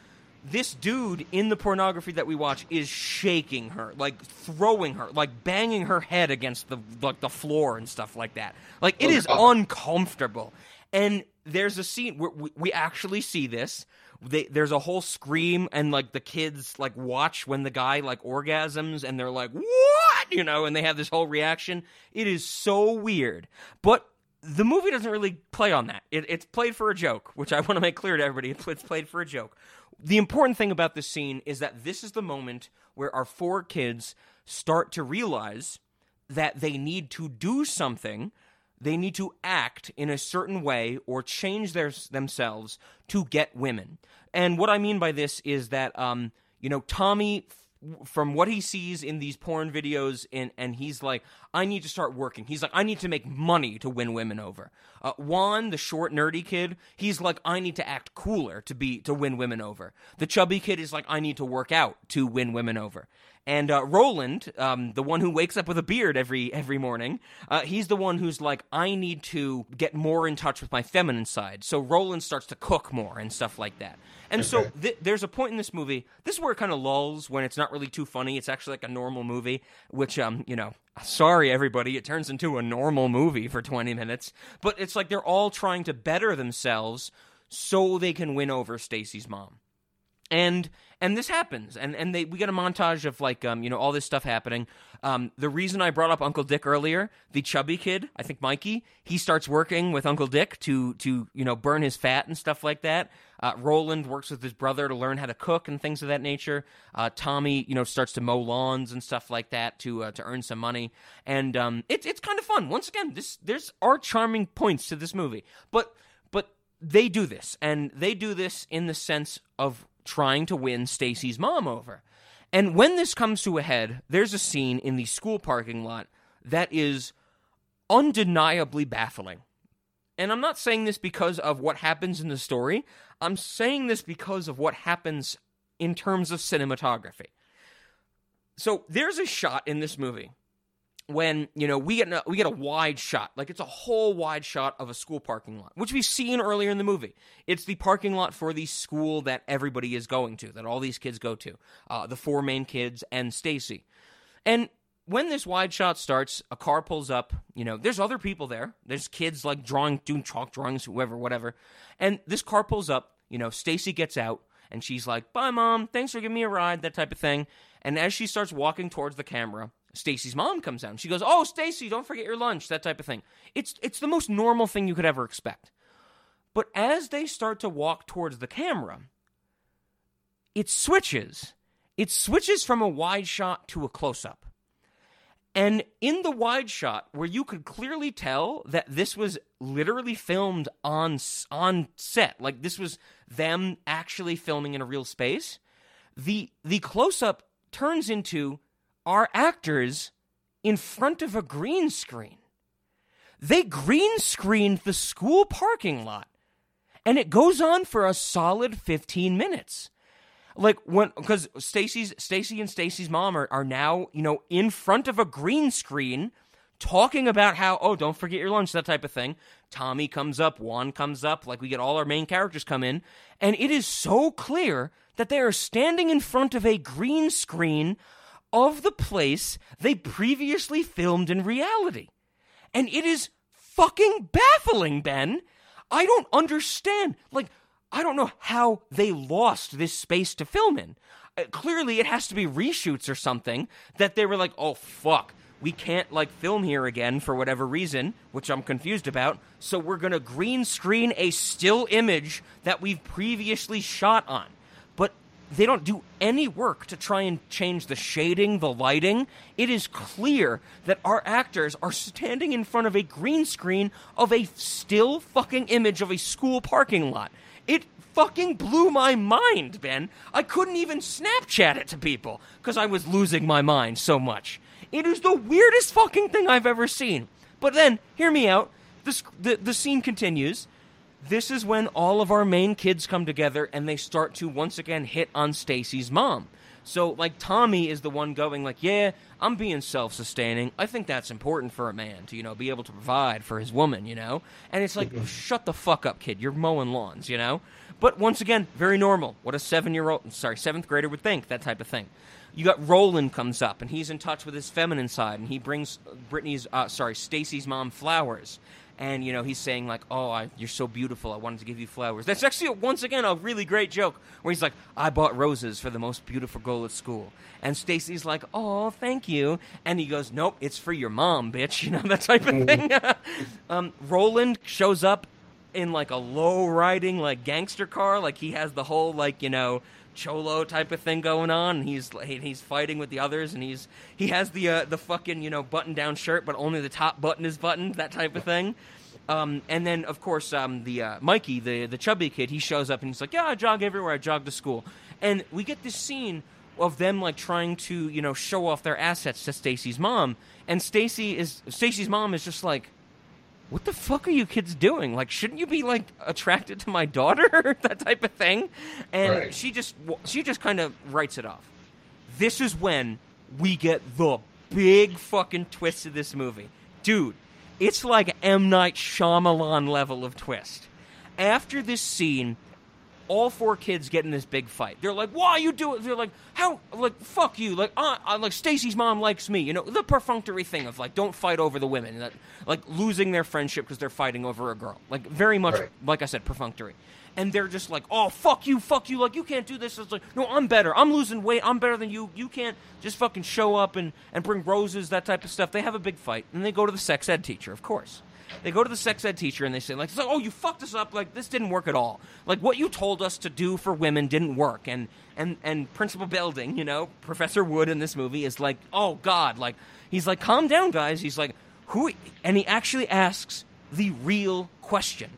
this dude in the pornography that we watch is shaking her, like throwing her, like banging her head against the like the floor and stuff like that. Like it oh, is uncomfortable. And there's a scene where we, we actually see this they, there's a whole scream and like the kids like watch when the guy like orgasms and they're like what? You know and they have this whole reaction. It is so weird. But the movie doesn't really play on that. It, it's played for a joke which i want to make clear to everybody. It's played for a joke. The important thing about this scene is that this is the moment where our four kids start to realize that they need to do something they need to act in a certain way or change their, themselves to get women. And what I mean by this is that, um, you know, Tommy, from what he sees in these porn videos, and, and he's like, I need to start working. He's like, I need to make money to win women over. Uh, Juan, the short, nerdy kid, he's like, I need to act cooler to be to win women over. The chubby kid is like, I need to work out to win women over. And uh, Roland, um, the one who wakes up with a beard every every morning, uh, he's the one who's like, I need to get more in touch with my feminine side. So Roland starts to cook more and stuff like that. And so th- there's a point in this movie. This is where it kind of lulls when it's not really too funny. It's actually like a normal movie, which um, you know, sorry everybody, it turns into a normal movie for 20 minutes. But it's like they're all trying to better themselves so they can win over Stacy's mom and and this happens. And and they we get a montage of like um you know all this stuff happening. Um the reason i brought up uncle dick earlier the chubby kid i think mikey he starts working with uncle dick to to you know burn his fat and stuff like that. Uh, roland works with his brother to learn how to cook and things of that nature. Uh, tommy you know starts to mow lawns and stuff like that to uh, to earn some money. And um it's it's kind of fun. Once again this there's are charming points to this movie. But but they do this. And they do this in the sense of trying to win Stacy's mom over. And when this comes to a head, there's a scene in the school parking lot that is undeniably baffling. And I'm not saying this because of what happens in the story. I'm saying this because of what happens in terms of cinematography. So there's a shot in this movie when you know we get a, we get a wide shot, like it's a whole wide shot of a school parking lot, which we've seen earlier in the movie. It's the parking lot for the school that everybody is going to, that all these kids go to, uh, the four main kids and Stacy. And when this wide shot starts, a car pulls up. You know, there's other people there. There's kids like drawing, doing chalk drawings, whoever, whatever. And this car pulls up. You know, Stacy gets out and she's like, "Bye, mom. Thanks for giving me a ride." That type of thing. And as she starts walking towards the camera, Stacy's mom comes. And she goes, "Oh, Stacy, don't forget your lunch." That type of thing. It's it's the most normal thing you could ever expect. But as they start to walk towards the camera, it switches. It switches from a wide shot to a close up. And in the wide shot, where you could clearly tell that this was literally filmed on on set, like this was them actually filming in a real space, the the close up turns into our actors in front of a green screen. They green screened the school parking lot, and it goes on for a solid fifteen minutes. Like when because Stacy's Stacy and Stacy's mom are, are now you know in front of a green screen talking about how oh don't forget your lunch that type of thing. Tommy comes up juan comes up like we get all our main characters come in. And it is so clear that they are standing in front of a green screen of the place they previously filmed in reality and it is fucking baffling ben i don't understand like I don't know how they lost this space to film in. Uh, clearly, it has to be reshoots or something that they were like, oh, fuck. We can't like film here again for whatever reason, which I'm confused about. So we're gonna green screen a still image that we've previously shot on. They don't do any work to try and change the shading, the lighting. It is clear that our actors are standing in front of a green screen of a still fucking image of a school parking lot. It fucking blew my mind, Ben. I couldn't even Snapchat it to people because I was losing my mind so much. It is the weirdest fucking thing I've ever seen. But then, hear me out. The, the, the scene continues. This is when all of our main kids come together and they start to once again hit on Stacy's mom. So, like, Tommy is the one going, like, yeah, I'm being self sustaining. I think that's important for a man to, you know, be able to provide for his woman, you know? And it's like, shut the fuck up, kid. You're mowing lawns, you know? But once again, very normal. What a seven year old, sorry, seventh grader would think, that type of thing. You got Roland comes up and he's in touch with his feminine side and he brings Brittany's, uh, sorry, Stacy's mom flowers. And you know he's saying like, "Oh, I, you're so beautiful. I wanted to give you flowers." That's actually once again a really great joke where he's like, "I bought roses for the most beautiful girl at school," and Stacy's like, "Oh, thank you," and he goes, "Nope, it's for your mom, bitch." You know that type of thing. um, Roland shows up in like a low riding like gangster car, like he has the whole like you know cholo type of thing going on. And he's he's fighting with the others, and he's he has the uh, the fucking you know button down shirt, but only the top button is buttoned, that type of thing. Um, and then of course um, the uh, Mikey, the the chubby kid, he shows up and he's like, "Yeah, I jog everywhere. I jog to school." And we get this scene of them like trying to you know show off their assets to Stacy's mom, and Stacy is Stacy's mom is just like what the fuck are you kids doing? Like, shouldn't you be like attracted to my daughter? that type of thing. And Right. she just she just kind of writes it off. This is when we get the big fucking twist of this movie, dude. It's like M Night Shyamalan level of twist. After this scene, all four kids get in this big fight. They're like, "Why you do it?" They're like, "How? Like, fuck you!" Like, uh, uh, like Stacy's mom likes me. You know, the perfunctory thing of like, don't fight over the women. That like losing their friendship because they're fighting over a girl. Like, very much, Right. like I said, perfunctory. And they're just like, "Oh, fuck you, fuck you!" Like, you can't do this. It's like, no, I'm better. I'm losing weight. I'm better than you. You can't just fucking show up and and bring roses, that type of stuff. They have a big fight, and they go to the sex ed teacher, of course. They go to the sex ed teacher and they say like, "Oh, you fucked us up. Like this didn't work at all. Like what you told us to do for women didn't work." And and and Principal Belding, you know, Professor Wood in this movie is like, "Oh God!" Like he's like, "Calm down, guys." He's like, "Who?" And he actually asks the real question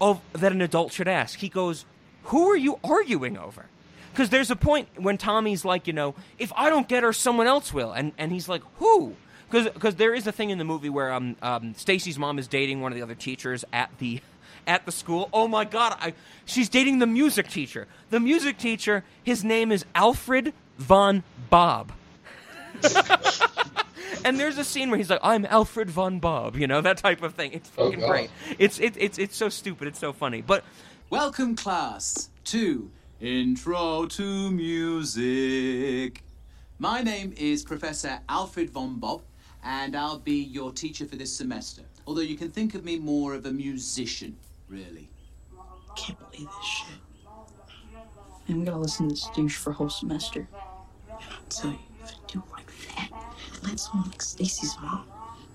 of that an adult should ask. He goes, "Who are you arguing over?" Because there's a point when Tommy's like, you know, if I don't get her, someone else will, and and he's like, who? Because there is a thing in the movie where um, um Stacy's mom is dating one of the other teachers at the at the school. Oh my god, I she's dating the music teacher. The music teacher, his name is Alfred von Bob. and there's a scene where he's like, "I'm Alfred von Bob," you know that type of thing. It's Oh, fucking God. great. It's it, it's it's so stupid. It's so funny. But Welcome, class, to Intro to Music. My name is Professor Alfred von Bob, and I'll be your teacher for this semester. Although you can think of me more of a musician, really. Can't believe this shit. And we gotta listen to this douche for a whole semester. I tell you, if I do it like that, let someone like Stacy's mom,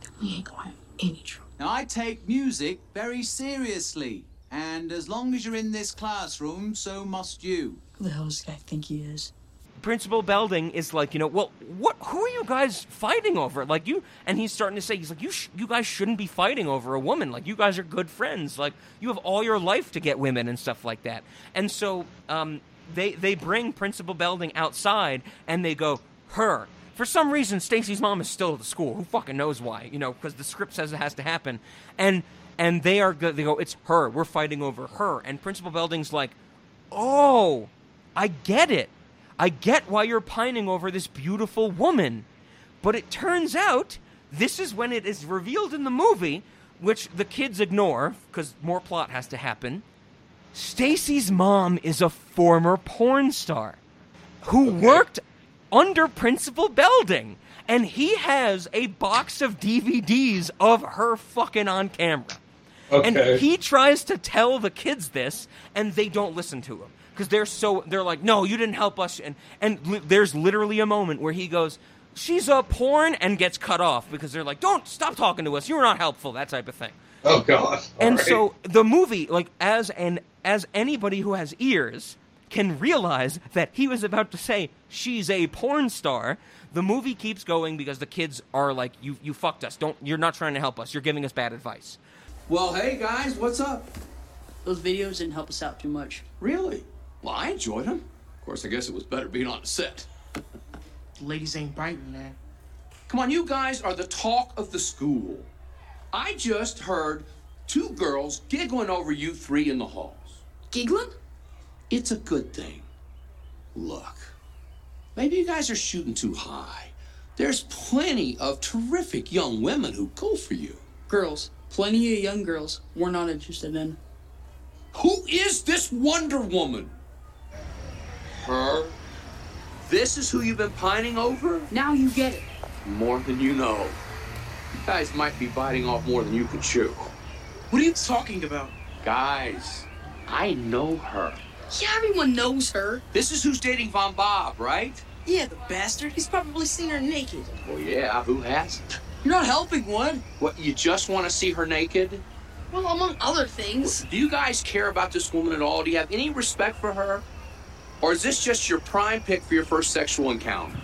then we ain't gonna have any trouble. Now, I take music very seriously, and as long as you're in this classroom, so must you. Who the hell does this guy think he is? Principal Belding is like, you know, well, what? Who are you guys fighting over? Like you, and he's starting to say, he's like, you, sh- you guys shouldn't be fighting over a woman. Like you guys are good friends. Like you have all your life to get women and stuff like that. And so, um, they they bring Principal Belding outside, and they go, her. For some reason, Stacy's mom is still at the school. Who fucking knows why? You know, because the script says it has to happen, and and they are they go, it's her. We're fighting over her. And Principal Belding's like, oh, I get it. I get why you're pining over this beautiful woman. But it turns out this is when it is revealed in the movie, which the kids ignore because more plot has to happen. Stacy's mom is a former porn star who worked under Principal Belding. And he has a box of DVDs of her fucking on camera. Okay. And he tries to tell the kids this, and they don't listen to him because they're so they're like, "No, you didn't help us." And and li- there's literally a moment where he goes, "She's a porn," and gets cut off because they're like, "Don't stop talking to us. You're not helpful." That type of thing. Oh God! and Alright. so the movie, like as an as anybody who has ears can realize that he was about to say she's a porn star. The movie keeps going because the kids are like, "You you fucked us. Don't you're not trying to help us. You're giving us bad advice." Well, hey guys, what's up? Those videos didn't help us out too much. Really? Well, I enjoyed them. Of course, I guess it was better being on the set. Ladies ain't biting, man. Come on, you guys are the talk of the school. I just heard two girls giggling over you three in the halls. Giggling? It's a good thing. Look, maybe you guys are shooting too high. There's plenty of terrific young women who go for you. Girls, plenty of young girls we're not interested in. Who is this Wonder Woman? Her? This is who you've been pining over? Now you get it. More than you know. You guys might be biting off more than you can chew. What are you talking about? Guys, I know her. Yeah, everyone knows her. This is who's dating Von Bob, right? Yeah, the bastard. He's probably seen her naked. Well, yeah, who hasn't? You're not helping one. What, you just want to see her naked? Well, among other things. Do you guys care about this woman at all? Do you have any respect for her? Or is this just your prime pick for your first sexual encounter?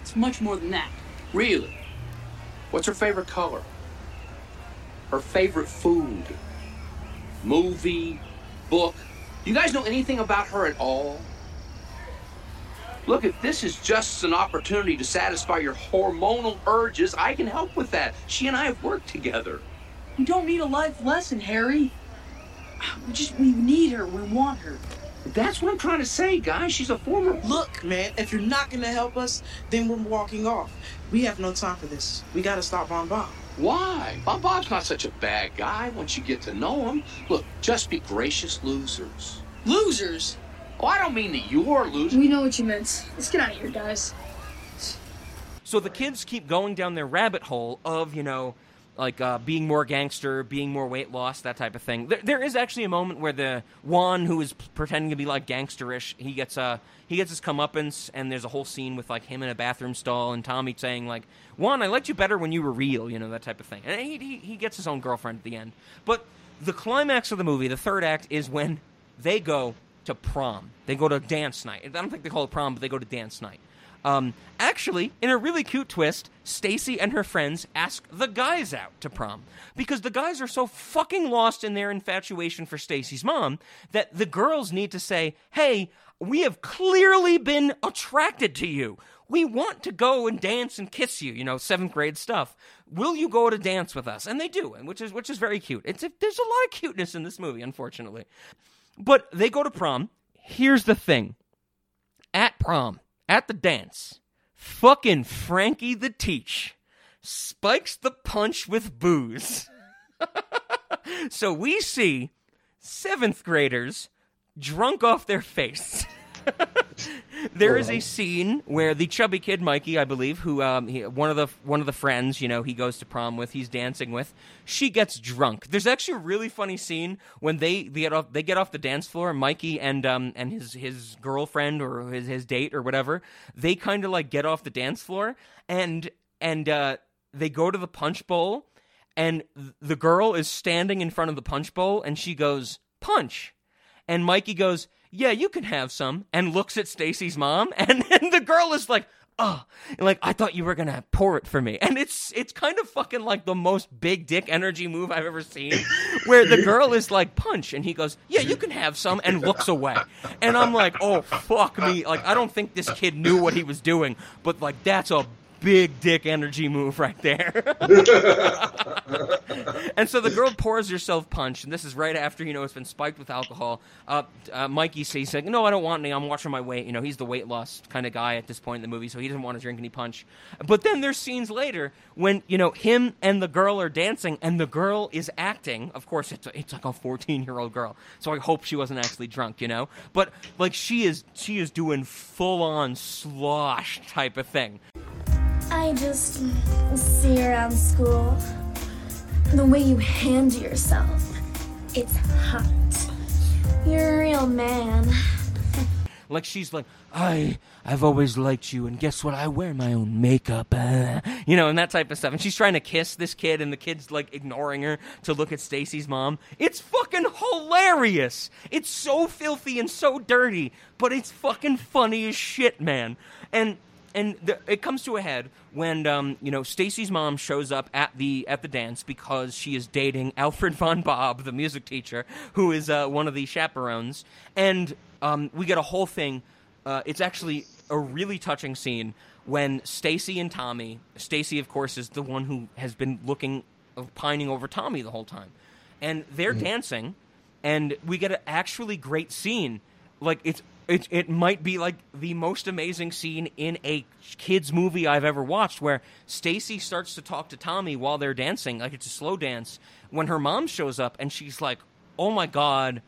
It's much more than that. Really? What's her favorite color? Her favorite food? Movie? Book? You guys know anything about her at all? Look, if this is just an opportunity to satisfy your hormonal urges, I can help with that. She and I have worked together. We don't need a life lesson, Harry. We just we need her. We want her. That's what I'm trying to say, guys. She's a former. Look, man, if you're not gonna help us, then we're walking off. We have no time for this. We gotta stop Von Bob. Why? Bob Bob's not such a bad guy once you get to know him. Look, just be gracious losers. Losers? Oh, I don't mean that you're losers. We know what you meant. Let's get out of here, guys. So the kids keep going down their rabbit hole of, you know, like uh, being more gangster, being more weight loss, that type of thing. There, there is actually a moment where the Juan, who is pretending to be like gangsterish, he gets uh, he gets his comeuppance, and there's a whole scene with like him in a bathroom stall and Tommy saying like, "Juan, I liked you better when you were real," you know, that type of thing. And he, he he gets his own girlfriend at the end. But the climax of the movie, the third act, is when they go to prom. They go to dance night. I don't think they call it prom, but they go to dance night. Um, actually, in a really cute twist, Stacy and her friends ask the guys out to prom because the guys are so fucking lost in their infatuation for Stacy's mom that the girls need to say, "Hey, we have clearly been attracted to you. We want to go and dance and kiss you." You know, seventh grade stuff. Will you go to dance with us? And they do, and which is which is very cute. It's a, there's a lot of cuteness in this movie, unfortunately. But they go to prom. Here's the thing: at prom, at the dance, fucking Frankie the Teach spikes the punch with booze. so we see seventh graders drunk off their face. There is a scene where the chubby kid Mikey, I believe, who um, he, one of the one of the friends, you know, he goes to prom with, he's dancing with, she gets drunk. There's actually a really funny scene when they, they get off they get off the dance floor, Mikey and um and his his girlfriend or his his date or whatever, they kind of like get off the dance floor and and uh, they go to the punch bowl, and th- the girl is standing in front of the punch bowl, and she goes punch, and Mikey goes, "Yeah, you can have some," and looks at Stacy's mom, and, and the girl is like, "Oh, like I thought you were gonna pour it for me," and it's it's kind of fucking like the most big dick energy move I've ever seen, where the girl is like punch, and he goes, "Yeah, you can have some," and looks away, and I'm like, "Oh fuck me!" Like I don't think this kid knew what he was doing, but like that's a big dick energy move right there. and so the girl pours herself punch, and this is right after you know it's been spiked with alcohol. Uh, uh, Mikey says, like, "No, I don't want any. I'm watching my weight." You know, he's the weight loss kind of guy at this point in the movie, so he doesn't want to drink any punch. But then there's scenes later when you know him and the girl are dancing, and the girl is acting. Of course, it's it's like a 14 year old girl, so I hope she wasn't actually drunk, you know. But like she is she is doing full on slosh type of thing. I just see around school the way you handle yourself. It's hot. You're a real man. Like she's like, I, I've always liked you, and guess what? I wear my own makeup, uh," you know, and that type of stuff. And she's trying to kiss this kid, and the kid's like ignoring her to look at Stacy's mom. It's fucking hilarious. It's so filthy and so dirty, but it's fucking funny as shit, man. And and the, it comes to a head when um, you know Stacy's mom shows up at the at the dance because she is dating Alfred von Bob, the music teacher, who is uh, one of the chaperones, and um, we get a whole thing. Uh, it's actually a really touching scene when Stacy and Tommy. Stacy, of course, is the one who has been looking, uh, pining over Tommy the whole time, and they're dancing, and we get an actually great scene. Like it's it, it might be like the most amazing scene in a kids movie I've ever watched where Stacy starts to talk to Tommy while they're dancing like it's a slow dance when her mom shows up and she's like oh my god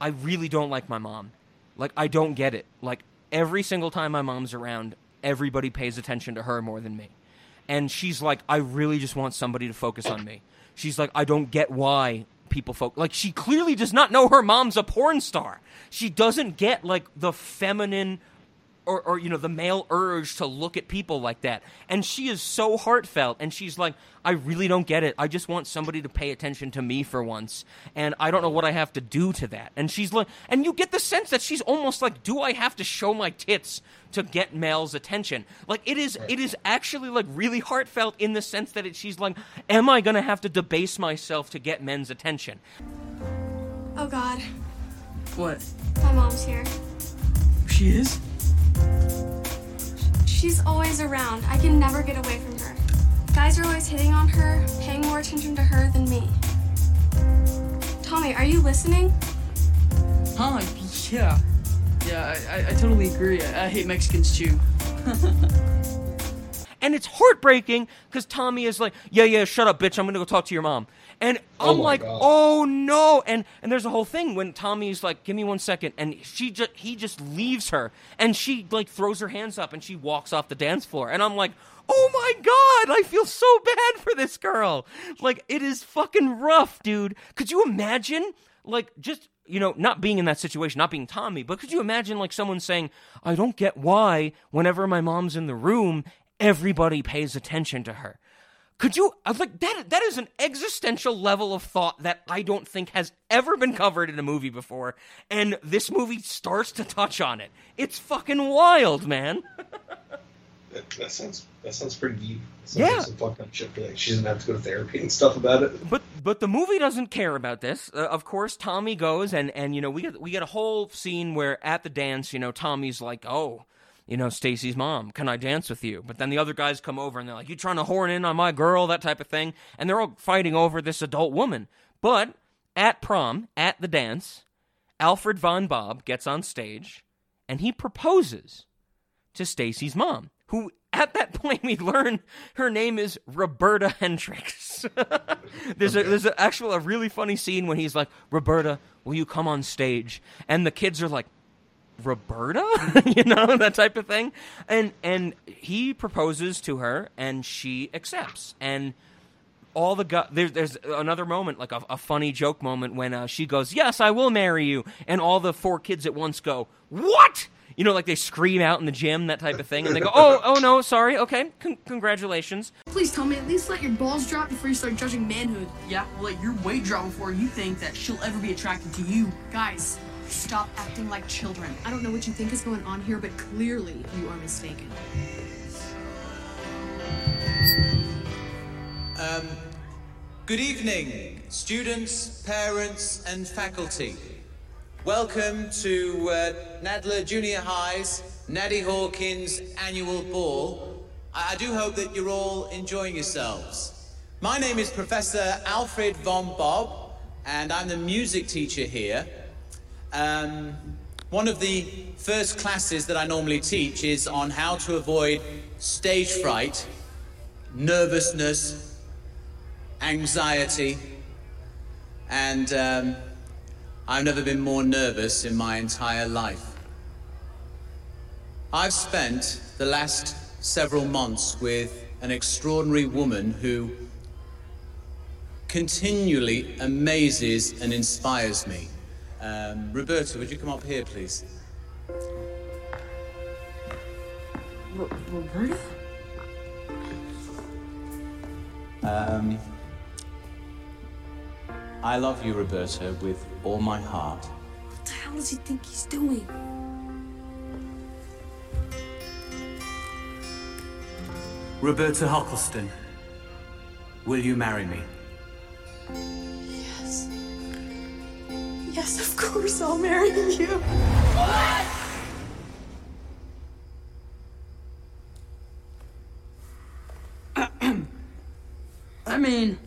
I really don't like my mom. Like I don't get it. Like every single time my mom's around everybody pays attention to her more than me. And she's like I really just want somebody to focus on me. She's like I don't get why people folk like she clearly does not know her mom's a porn star. She doesn't get like the feminine or, or you know the male urge to look at people like that and she is so heartfelt and she's like i really don't get it i just want somebody to pay attention to me for once and i don't know what i have to do to that and she's like and you get the sense that she's almost like do i have to show my tits to get male's attention like it is it is actually like really heartfelt in the sense that it, she's like am i gonna have to debase myself to get men's attention Oh god, What? my mom's here. She is? She's always around. I can never get away from her. Guys are always hitting on her, paying more attention to her than me. Tommy, are you listening? Huh? Yeah. Yeah, I, I, I totally agree. I, I hate Mexicans too. and it's heartbreaking because Tommy is like, "Yeah, yeah, shut up, bitch. I'm gonna go talk to your mom." And Oh I'm like, God. "Oh no!" And and there's a whole thing when Tommy's like, "Give me one second. and she just he just leaves her, and she like throws her hands up and she walks off the dance floor, and I'm like. Oh my god, I feel so bad for this girl. Like, it is fucking rough, dude. Could you imagine, like, just, you know, not being in that situation, not being Tommy, but could you imagine, like, someone saying, I don't get why, whenever my mom's in the room, everybody pays attention to her. Could you I was like that? That is an existential level of thought that I don't think has ever been covered in a movie before, and this movie starts to touch on it. It's fucking wild, man. That, that sounds that sounds pretty deep. Sounds Yeah. like some fucked up shit. Like she doesn't have to go to therapy and stuff about it. But but the movie doesn't care about this. Uh, of course, Tommy goes and and you know we get we get a whole scene where at the dance, you know, Tommy's like, "Oh, you know, Stacy's mom, can I dance with you?" But then the other guys come over and they're like, "You trying to horn in on my girl?" That type of thing, and they're all fighting over this adult woman. But at prom, at the dance, Alfred von Bob gets on stage and he proposes to Stacy's mom, who at that point we learn her name is Roberta Hendricks. there's a there's actual a really funny scene when he's like, "Roberta, will you come on stage?" And the kids are like, Roberta, you know that type of thing, and and he proposes to her, and she accepts, and all the gu- there's there's another moment like a, a funny joke moment when uh, she goes, "Yes, I will marry you," and all the four kids at once go, "What?" You know, like they scream out in the gym, that type of thing, and they go, "Oh, oh no, sorry, okay, con- congratulations." Please tell me, at least let your balls drop before you start judging manhood. Yeah, well, let your weight drop before you think that she'll ever be attracted to you. Guys, stop acting like children. I don't know what you think is going on here, but clearly you are mistaken. Um, good evening, students, parents, and faculty. Welcome to uh, Nadler Junior High's Natty Hawkins annual ball. I, I do hope that you're all enjoying yourselves. My name is Professor Alfred von Bob, and I'm the music teacher here. Um, one of the first classes that I normally teach is on how to avoid stage fright, nervousness, anxiety, and um, I've never been more nervous in my entire life. I've spent the last several months with an extraordinary woman who continually amazes and inspires me. Um, Roberta, would you come up here, please? Roberta? Um, I love you, Roberta, with all my heart. What the hell does he think he's doing? Roberta Huckleston, will you marry me? Yes. Yes, of course I'll marry you. What? I mean,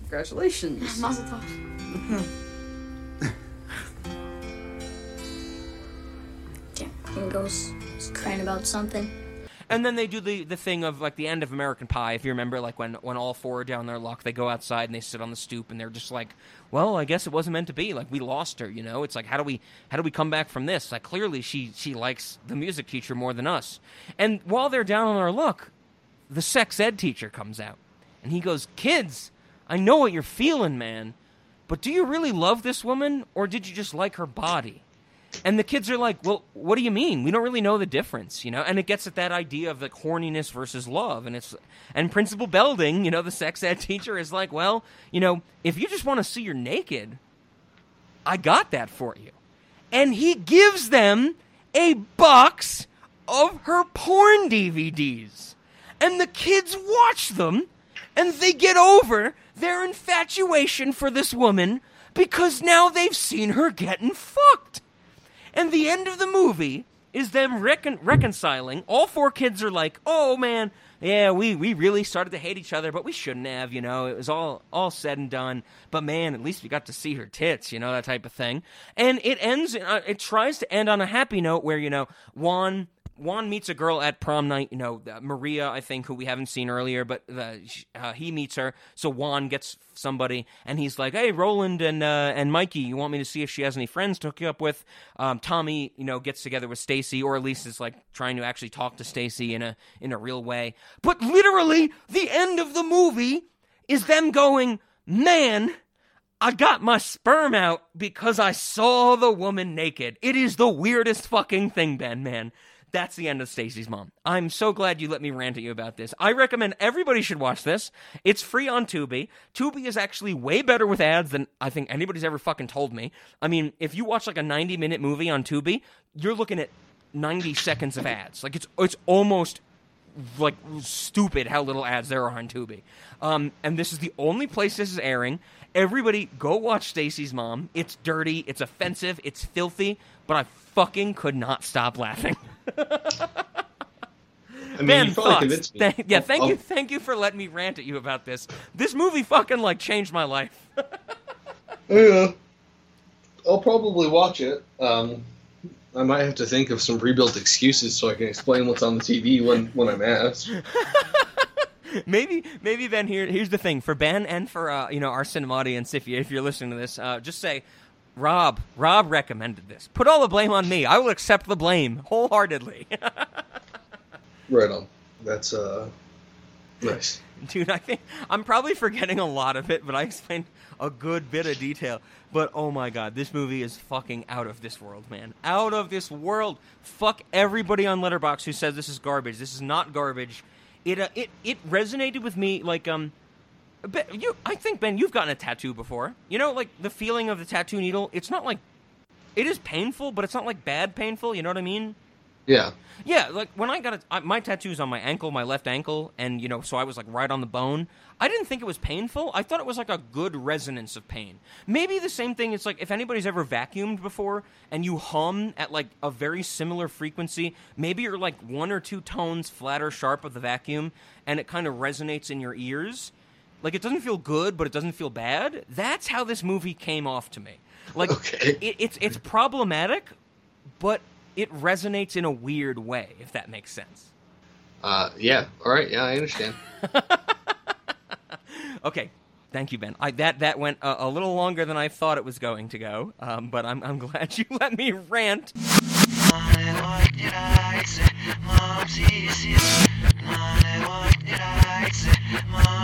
congratulations. Mazel tov. Ingo's crying about something. And then they do the, the thing of like the end of American Pie, if you remember, like when, when all four are down their luck, they go outside and they sit on the stoop and they're just like, well, I guess it wasn't meant to be. Like we lost her, you know. It's like how do we how do we come back from this? Like clearly she she likes the music teacher more than us. And while they're down on their luck, the sex ed teacher comes out and he goes, "Kids, I know what you're feeling, man, but do you really love this woman or did you just like her body?" And the kids are like, "Well, what do you mean? We don't really know the difference, you know." And it gets at that idea of like horniness versus love, and it's and Principal Belding, you know, the sex ed teacher is like, "Well, you know, if you just want to see her naked, I got that for you." And he gives them a box of her porn DVDs. And the kids watch them and they get over their infatuation for this woman because now they've seen her getting fucked. And the end of the movie is them recon- reconciling. All four kids are like, "Oh man, yeah, we, we really started to hate each other, but we shouldn't have, you know. It was all all said and done. But man, at least we got to see her tits, you know, that type of thing. And it ends. Uh, it tries to end on a happy note where you know Juan Juan meets a girl at prom night, you know, uh, Maria, I think, who we haven't seen earlier, but sh- uh, he meets her. So Juan gets somebody, and he's like, "Hey, Roland and uh, and Mikey, you want me to see if she has any friends to hook you up with?" Um, Tommy, you know, gets together with Stacy, or at least is like trying to actually talk to Stacy in a in a real way. But literally, the end of the movie is them going, "Man." I got my sperm out because I saw the woman naked. It is the weirdest fucking thing, Ben, man. That's the end of Stacy's mom. I'm so glad you let me rant at you about this. I recommend everybody should watch this. It's free on Tubi. Tubi is actually way better with ads than I think anybody's ever fucking told me. I mean, if you watch like a 90 minute movie on Tubi, you're looking at 90 seconds of ads. Like it's it's almost like stupid how little ads there are on Tubi. Um, and this is the only place this is airing. Everybody, go watch Stacy's mom. It's dirty, it's offensive, it's filthy, but I fucking could not stop laughing. I mean, probably thoughts? Thank- yeah, thank I'll- you, thank you for letting me rant at you about this. This movie fucking like changed my life. Yeah. I'll probably watch it. Um, I might have to think of some rebuilt excuses so I can explain what's on the TV when, when I'm asked. maybe maybe Ben here here's the thing for Ben and for uh, you know our cinema audience if you if you're listening to this uh, just say Rob, Rob recommended this. Put all the blame on me. I will accept the blame wholeheartedly. Right on. That's uh, nice. Dude, I think I'm probably forgetting a lot of it, but I explained a good bit of detail. But oh my god, this movie is fucking out of this world, man. Out of this world. Fuck everybody on Letterboxd who says this is garbage. This is not garbage. It uh, it it resonated with me like um Ben, you I think Ben you've gotten a tattoo before. You know like the feeling of the tattoo needle, it's not like it is painful, but it's not like bad painful, you know what I mean? Yeah. Yeah, like when I got it, I, my tattoo's on my ankle, my left ankle, and you know, so I was like right on the bone. I didn't think it was painful. I thought it was like a good resonance of pain. Maybe the same thing. It's like if anybody's ever vacuumed before and you hum at like a very similar frequency, maybe you're like one or two tones flat or sharp of the vacuum, and it kind of resonates in your ears. Like it doesn't feel good, but it doesn't feel bad. That's how this movie came off to me. Like okay. it, it's it's problematic, but it resonates in a weird way, if that makes sense. Uh, yeah. All right. Yeah, I understand. okay. Thank you, Ben. I, that that went a, a, little longer than I thought it was going to go, um, but I'm I'm glad you let me rant.